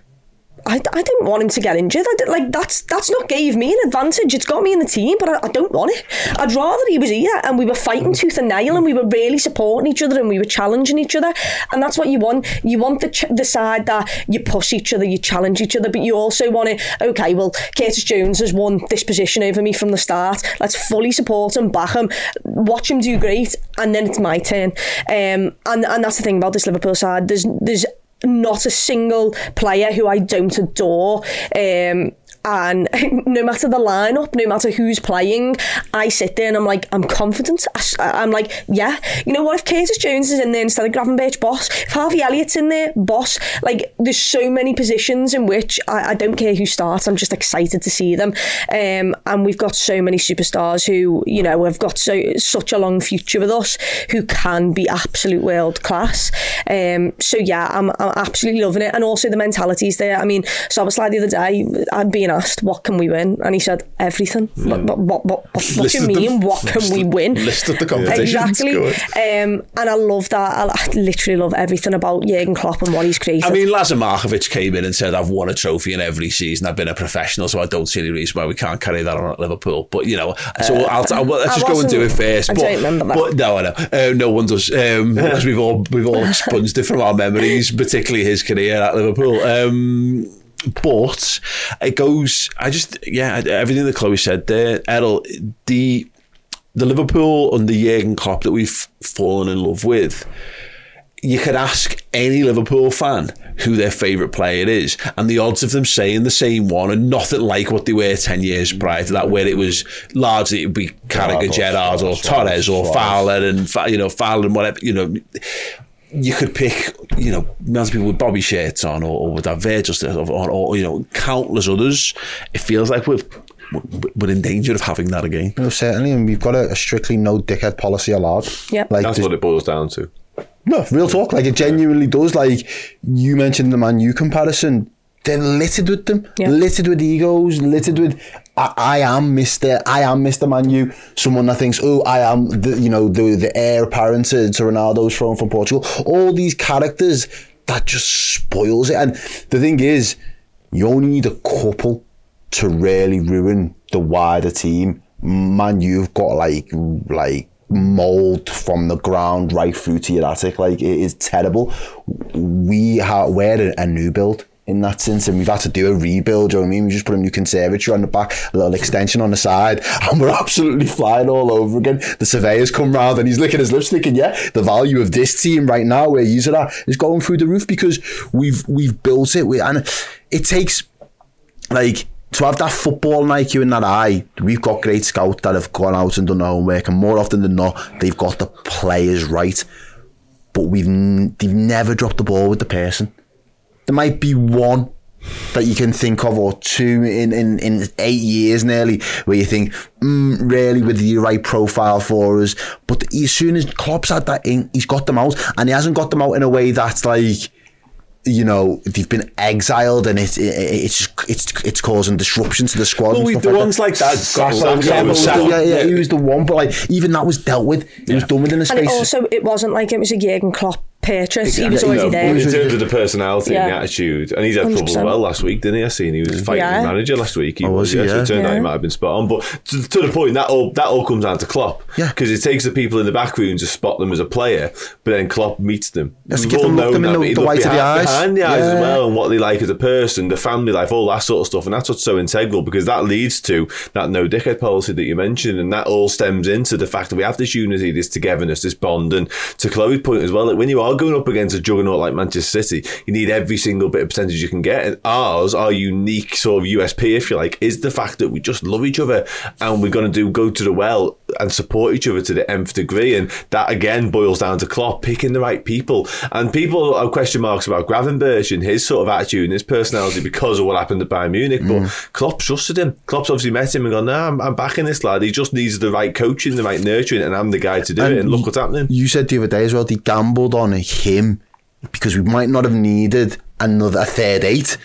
I, I didn't want him to get injured. I did, like that's that's not gave me an advantage. It's got me in the team, but I, I don't want it. I'd rather he was here and we were fighting tooth and nail and we were really supporting each other and we were challenging each other. And that's what you want. You want the ch- the side that you push each other, you challenge each other, but you also want it. Okay, well, Curtis Jones has won this position over me from the start. Let's fully support him, back him, watch him do great, and then it's my turn. Um, and and that's the thing about this Liverpool side. There's there's not a single player who I don't adore. Um, and <laughs> no matter the lineup, no matter who's playing, I sit there and I'm like, I'm confident. I, am like, yeah, you know what? If Curtis Jones is in there instead of Gravenberch, boss. If Harvey Elliott's in there, boss. Like, there's so many positions in which I, I don't care who starts. I'm just excited to see them. Um, and we've got so many superstars who, you know, have got so such a long future with us who can be absolute world class. Um, so yeah, I'm, I'm absolutely loving it. And also the mentalities there. I mean, so I was like the other day, I'm being asked, what can we win? And he said, everything. What, what, what, what, what do you mean, them. what can we win? Listed the competition. Exactly. Um, and I love that. I, I, literally love everything about Jurgen Klopp and what he's created. I mean, Lazar Markovic came in and said, I've won a trophy in every season. I've been a professional, so I don't see any reason why we can't carry that on at Liverpool. But, you know, so uh, I'll, I'll, let's just go and do it first. I but, don't remember that. But no, I know. Uh, no one does. Um, <laughs> because we've all, we've all expunged it from our memories, particularly his career at Liverpool. Um, but it goes. I just yeah, everything that Chloe said there, Errol, the the Liverpool under Jurgen Klopp that we've fallen in love with. You could ask any Liverpool fan who their favourite player is, and the odds of them saying the same one are nothing like what they were 10 years prior to that, where it was largely it would be Carragher, Gerrard, or Torres, or Fowler, and, you know, Fowler and whatever, you know you could pick, you know, millions of people with Bobby shirts on, or, or with that Virgil or, or, or, you know, countless others. It feels like we've we're in danger of having that again. No, certainly, and we've got a, a strictly no dickhead policy allowed. Yeah, like that's what it boils down to. No, real talk. Like it genuinely does. Like you mentioned the Man U comparison. They're littered with them, yeah. littered with egos, littered with I, I, am Mr. I am Mr. Manu. Someone that thinks, oh, I am the you know the the heir apparent to, to Ronaldo's throne from Portugal. All these characters that just spoils it. And the thing is, you only need a couple to really ruin the wider team. Man, you've got like like mold from the ground right through to your attic. Like it is terrible. We have we're a new build in that sense, and we've had to do a rebuild. You know what I mean? We just put a new conservatory on the back, a little extension on the side, and we're absolutely flying all over again. The surveyor's come round and he's licking his lips, thinking, "Yeah, the value of this team right now, where he's at, is going through the roof because we've we've built it, We, and it takes like." To have that football IQ in that eye, we've got great scouts that have gone out and done their homework, and more often than not, they've got the players right. But we've they've never dropped the ball with the person there might be one that you can think of or two in, in, in eight years nearly where you think mm, really with the right profile for us. But as soon as Klopp's had that in he's got them out and he hasn't got them out in a way that's like you know they've been exiled and it's it's it's it's causing disruption to the squad. Well, we, the like ones that. like that, yeah, yeah, yeah, he was the one, but like even that was dealt with. It yeah. was done within a space. And it also, it wasn't like it was a Jurgen Klopp purchase. Exactly. He was already there. In terms of the personality yeah. and the attitude, and he's had 100%. trouble as well last week, didn't he? I seen he was fighting yeah. the manager last week. He oh, was, yeah. So it turned out he might have been spot on. But to, to, the point, that all that all comes down to Klopp. Yeah. Because it takes the people in the back room to spot them as a player, but then Klopp meets them. Has to get them, look them in the, the white behind, of the eyes. Behind the eyes as well, and what they like as a person, the family life, all that sort of stuff. And that's what's so integral because that leads to that no dickhead policy that you mentioned. And that all stems into the fact that we have this unity, this togetherness, this bond. And to Chloe's point as well, that when you are going up against a juggernaut like Manchester City, you need every single bit of percentage you can get. And ours, our unique sort of USP, if you like, is the fact that we just love each other and we're going to do go to the well and support each other to the nth degree. And that again boils down to Klopp picking the right people. And people have question marks about Gravenberch and his sort of attitude and his personality because of what happened at Bayern Munich. But mm. Klopp trusted him. Klopp's obviously met him and gone, no, I'm, I'm backing this lad. He just needs the right coaching, the right nurturing, and I'm the guy to do and it. And look what's happening. You said the other day as well, they gambled on him because we might not have needed another a third eight,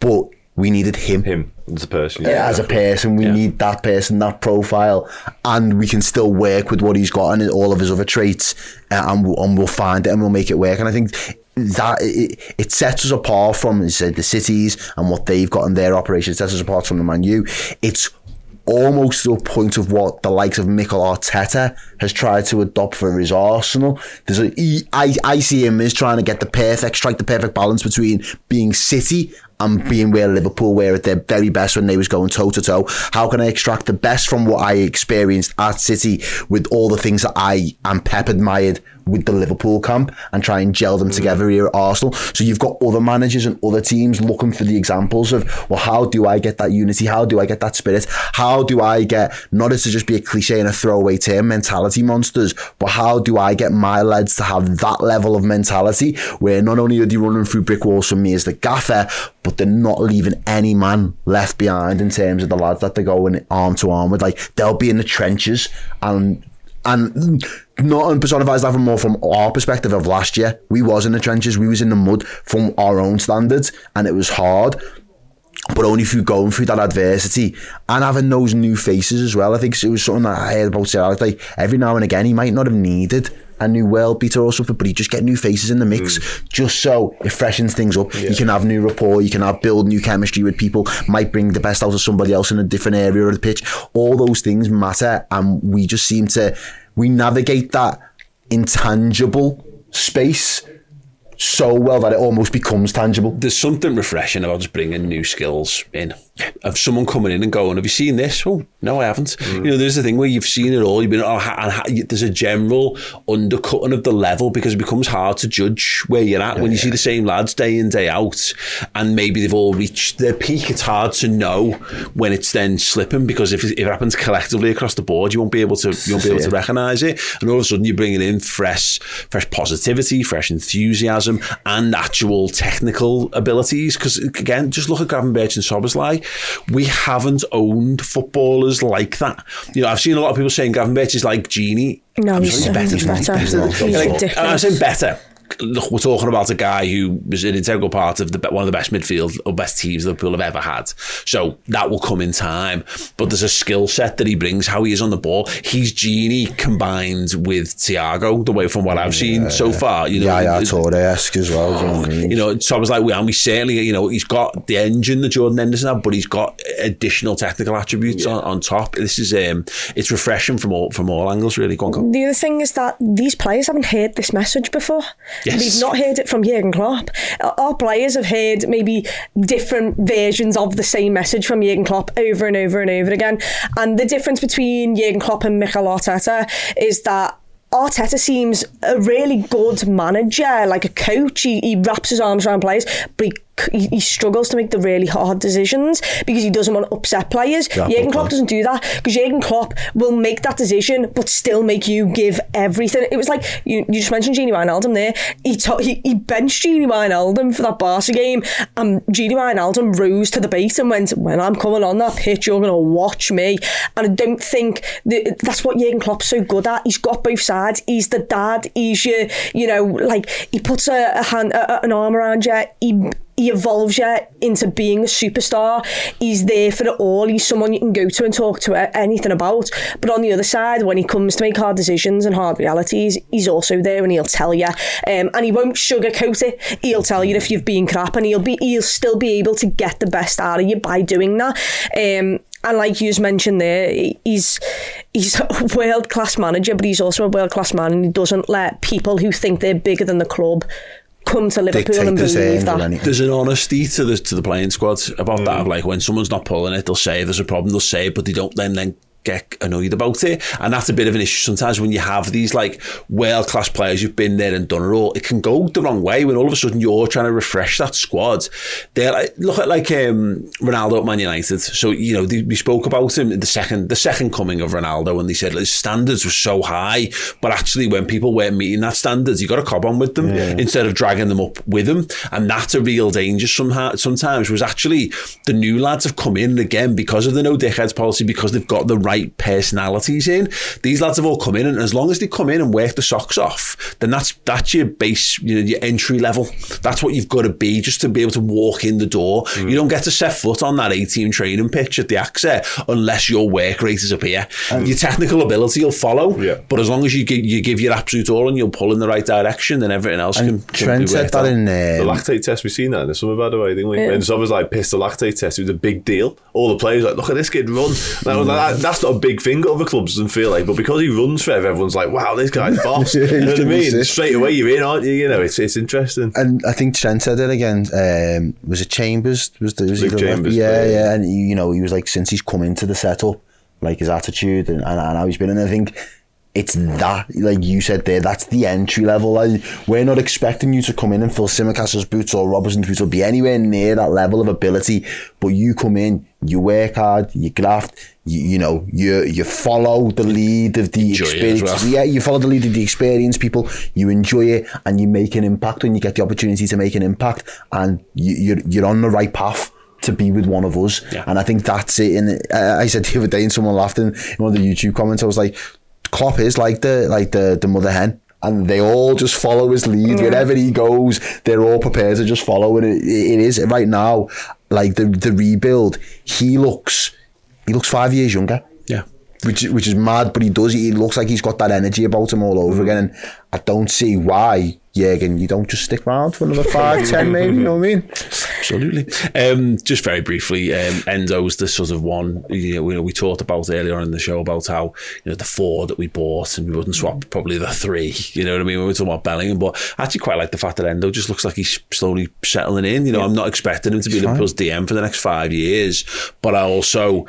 but we needed him. Him as a person. Yeah, as a person, we need that person, that profile, and we can still work with what he's got and all of his other traits, uh, and, we'll, and we'll find it and we'll make it work. And I think that it, it sets us apart from say, the cities and what they've got in their operations. Sets us apart from the Man U. It's almost to a point of what the likes of Mikel Arteta has tried to adopt for his Arsenal. There's a, he, I, I see him as trying to get the perfect, strike the perfect balance between being City and being where Liverpool were at their very best when they was going toe to toe. How can I extract the best from what I experienced at City with all the things that I and Pep admired with the Liverpool camp and try and gel them mm. together here at Arsenal. So you've got other managers and other teams looking for the examples of, well, how do I get that unity? How do I get that spirit? How do I get, not as to just be a cliche and a throwaway term, mentality monsters, but how do I get my lads to have that level of mentality where not only are they running through brick walls for me as the gaffer, but they're not leaving any man left behind in terms of the lads that they're going arm to arm with. Like they'll be in the trenches and and not personifies that from more from our perspective of last year. We was in the trenches, we was in the mud from our own standards, and it was hard. But only through going through that adversity and having those new faces as well. I think it was something that I heard about Alex. Like every now and again, he might not have needed a new world beater or something, but he just get new faces in the mix mm. just so it freshens things up. Yeah. You can have new rapport, you can have build new chemistry with people, might bring the best out of somebody else in a different area of the pitch. All those things matter, and we just seem to we navigate that intangible space so well that it almost becomes tangible. There's something refreshing about just bringing new skills in. Of someone coming in and going, "Have you seen this?" Oh, no, I haven't. Mm. You know, there's a thing where you've seen it all. You've been, oh, and there's a general undercutting of the level because it becomes hard to judge where you're at yeah, when you yeah. see the same lads day in day out, and maybe they've all reached their peak. It's hard to know when it's then slipping because if, if it happens collectively across the board, you won't be able to you won't be able to <laughs> recognise it, and all of a sudden you're bringing in fresh, fresh positivity, fresh enthusiasm, and actual technical abilities. Because again, just look at Gravenberch and We haven't owned footballers like that. You know, I've seen a lot of people saying Gravenberch is like Gini. No, he's, he's, better. He's better. better. He's I'm saying better look, we're talking about a guy who was an integral part of the one of the best midfield or best teams that Liverpool have ever had. So that will come in time. But there's a skill set that he brings, how he is on the ball. He's Gini combined with Thiago, the way from what I've seen yeah. so far. You know, yeah, yeah, Torre-esque as well. Oh, you know, so I was like, well, and we certainly, you know, he's got the engine that Jordan Henderson had, but he's got additional technical attributes yeah. on, on top. This is um, it's refreshing from all from all angles, really. Go on, go. The other thing is that these players haven't heard this message before. Yes. We've not heard it from Jurgen Klopp. Our players have heard maybe different versions of the same message from Jurgen Klopp over and over and over again. And the difference between Jurgen Klopp and Mikel Arteta is that Arteta seems a really good manager, like a coach. He, he wraps his arms around players, but he he, struggles to make the really hard decisions because he doesn't want to upset players. Yeah, Jurgen Klopp doesn't do that because Jurgen Klopp will make that decision but still make you give everything. It was like you, you just mentioned Gini Wijnaldum there. He, t- he he benched Gini Wijnaldum for that Barca game, and Gini Wijnaldum rose to the bait and went, "When I'm coming on that pitch, you're going to watch me." And I don't think that, that's what Jurgen Klopp's so good at. He's got both sides. He's the dad. He's your, you know, like he puts a, a hand, a, an arm around you. He he evolves you into being a superstar. He's there for it all. He's someone you can go to and talk to anything about. But on the other side, when he comes to make hard decisions and hard realities, he's also there and he'll tell you. Um, and he won't sugarcoat it. He'll tell you if you've been crap, and he'll be he'll still be able to get the best out of you by doing that. Um, and like you mentioned there, he's he's <laughs> a world class manager, but he's also a world class man, and he doesn't let people who think they're bigger than the club come to Liverpool and believe that. There's an honesty to the to the playing squad about mm. that. Like when someone's not pulling it, they'll say there's a problem. They'll say it, but they don't then then get annoyed about it. And that's a bit of an issue sometimes when you have these like world class players who've been there and done it all. It can go the wrong way when all of a sudden you're trying to refresh that squad. They like, look at like um, Ronaldo at Man United. So you know they, we spoke about him the second the second coming of Ronaldo, and they said his standards were so high, but actually when people weren't meeting that standards, you got to cob on with them yeah. instead of dragging them up with them, and that's a real danger somehow. Sometimes was actually the new lads have come in again because of the no dickheads policy because they've got the right right personalities in. These lads have all come in, and as long as they come in and work the socks off, then that's that's your base, you know, your entry level. That's what you've got to be just to be able to walk in the door. Mm. You don't get to set foot on that 18 training pitch at the AXA unless your work rate is up here. your technical ability will follow, Yeah. but as long as you give, you give your absolute all and you'll pull in the right direction, then everything else can, And can Trent be said that out. in The um, lactate test, we've seen that in the summer, by the way, didn't we? And some was like pissed the lactate test. It was a big deal. All the players like, look at this kid run. And I was like, that's not a big thing. Other clubs doesn't feel like, but because he runs forever, everyone's like, wow, this guy's <laughs> boss. you know what I mean? Straight away, you're in, aren't you? You know, it's it's interesting. And I think Trent said it again. Um, was it Chambers? Was the was Luke Chambers, Yeah, yeah. yeah. And you know, he was like since he's come into the setup, like his attitude and, and, and how he's been. And I think it's that, like you said there, that's the entry level. Like, we're not expecting you to come in and fill Tsimikas's boots or Robertson's boots or be anywhere near that level of ability. But you come in, you work hard, you graft, you, you know, you you follow the lead of the Enjoy experience. well. Yeah, you follow the lead of the experience, people. You enjoy it, and you make an impact when you get the opportunity to make an impact, and you, you're you're on the right path to be with one of us. Yeah. And I think that's it. And uh, I said the other day, and someone laughed in one of the YouTube comments. I was like, Klopp is like the like the the mother hen. And they all just follow his lead mm. wherever he goes. They're all prepared to just follow, and it, it is right now. Like the the rebuild, he looks he looks five years younger Yeah. which which is mad, but he does. He looks like he's got that energy about him all over mm. again, and I don't see why Jurgen, you don't just stick around for another five, <laughs> ten, maybe. You know what I mean? Absolutely. Um, just very briefly, um, Endo's the sort of one you know, we, we talked about earlier on in the show about how you know the four that we bought and we wouldn't swap probably the three. You know what I mean? When we're talking about Bellingham, but I actually quite like the fact that Endo just looks like he's slowly settling in. You know, I'm not expecting him to be Liverpool's DM for the next five years, but I also.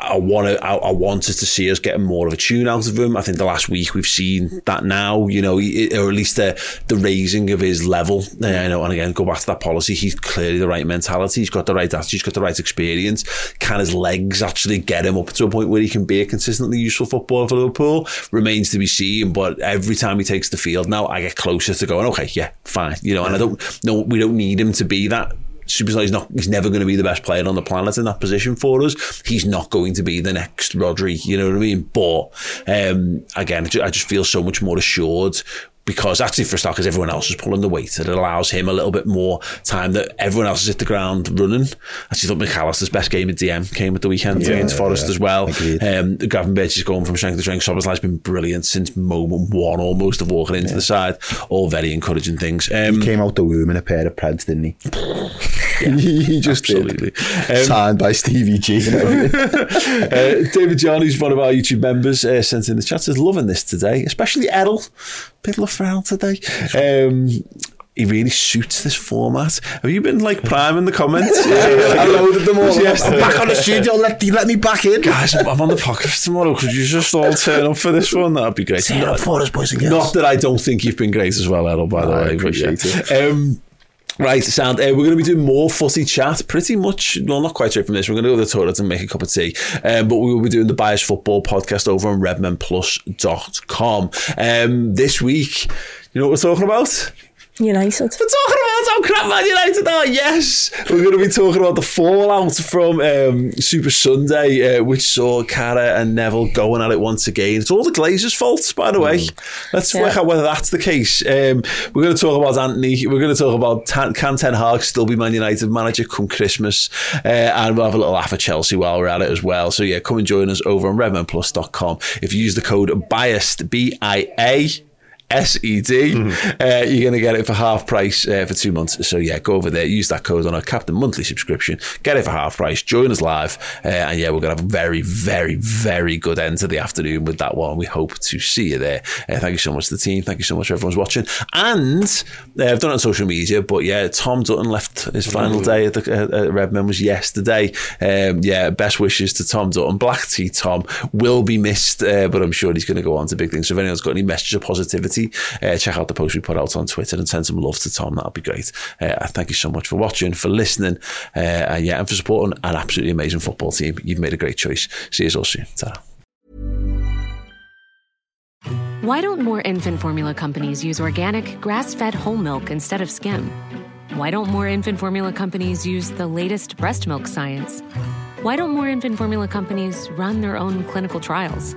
I want to. I, I wanted to see us getting more of a tune out of him. I think the last week we've seen that now. You know, or at least the the raising of his level. Uh, you know, and again, go back to that policy. He's clearly the right mentality. He's got the right attitude. He's got the right experience. Can his legs actually get him up to a point where he can be a consistently useful footballer for Liverpool? Remains to be seen. But every time he takes the field now, I get closer to going. Okay, yeah, fine. You know, and I don't. No, we don't need him to be that superstar. He's not. He's never going to be the best player on the planet in that position for us. He's not going to be the next Rodri. You know what I mean? But um, again, I I just feel so much more assured. Because actually, for a start, because everyone else is pulling the weight, it allows him a little bit more time that everyone else is at the ground running. I actually thought Mac Allister's best game at DM came at the weekend against Forest as well. Um, Gravenberch is going from strength to strength. Szoboszlai's been brilliant since moment one almost of walking into the side. All very encouraging things. Um, Came out the womb in a pair of Preds, didn't he? <laughs> <laughs> he just absolutely. did. Signed by Stevie G. <laughs> uh, David John, who's one of our YouTube members, uh, sent in the chat, says, loving this today, especially Errol. Love for Errol today. Um, he really suits this format. Have you been like priming the comments? <laughs> yeah <laughs> I loaded them all. Yesterday. Back on the studio. Let, let me back in. Guys, I'm on the podcast tomorrow. Could you just all turn up for this one? That'd be great. Turn up for us, boys and girls. Not that I don't think you've been great as well, Errol, by the I way. but appreciate yeah. Um, Right, sound. Uh, we're going to be doing more footy chat. Pretty much, well, not quite straight from this. We're going to go to the toilet and make a cup of tea. Um, but we will be doing the Bias Football podcast over on redmenplus.com. Um, this week, you know what we're talking about? United. We're talking about how crap Man United are. Yes, we're going to be talking about the fallout from um, Super Sunday, uh, which saw Carra and Neville going at it once again. It's all the Glazers' fault, by the way. Let's Yeah. work out whether that's the case. Um, we're going to talk about Antony. We're going to talk about Tan- can Ten Hag still be Man United manager come Christmas, uh, and we'll have a little laugh at Chelsea while we're at it as well. So yeah, come and join us over on redmenplus.com. If you use the code BIASED, B I A. SED, uh, you're going to get it for half price uh, for two months. So, yeah, go over there, use that code on our Captain Monthly subscription, get it for half price, join us live. Uh, and yeah, we're going to have a very, very, very good end to the afternoon with that one. We hope to see you there. Uh, thank you so much to the team. Thank you so much for everyone's watching. And uh, I've done it on social media, but yeah, Tom Dutton left his final day at, the, uh, at Redmen was yesterday. Um, yeah, best wishes to Tom Dutton. Black Tea Tom will be missed, uh, but I'm sure he's going to go on to big things. So if anyone's got any messages of positivity, uh, check out the post we put out on Twitter and send some love to Tom. That'll be great. Uh, thank you so much for watching, for listening, uh, and yeah, and for supporting an absolutely amazing football team. You've made a great choice. See you all soon. ta Why don't more infant formula companies use organic, grass fed whole milk instead of skim? Why don't more infant formula companies use the latest breast milk science? Why don't more infant formula companies run their own clinical trials?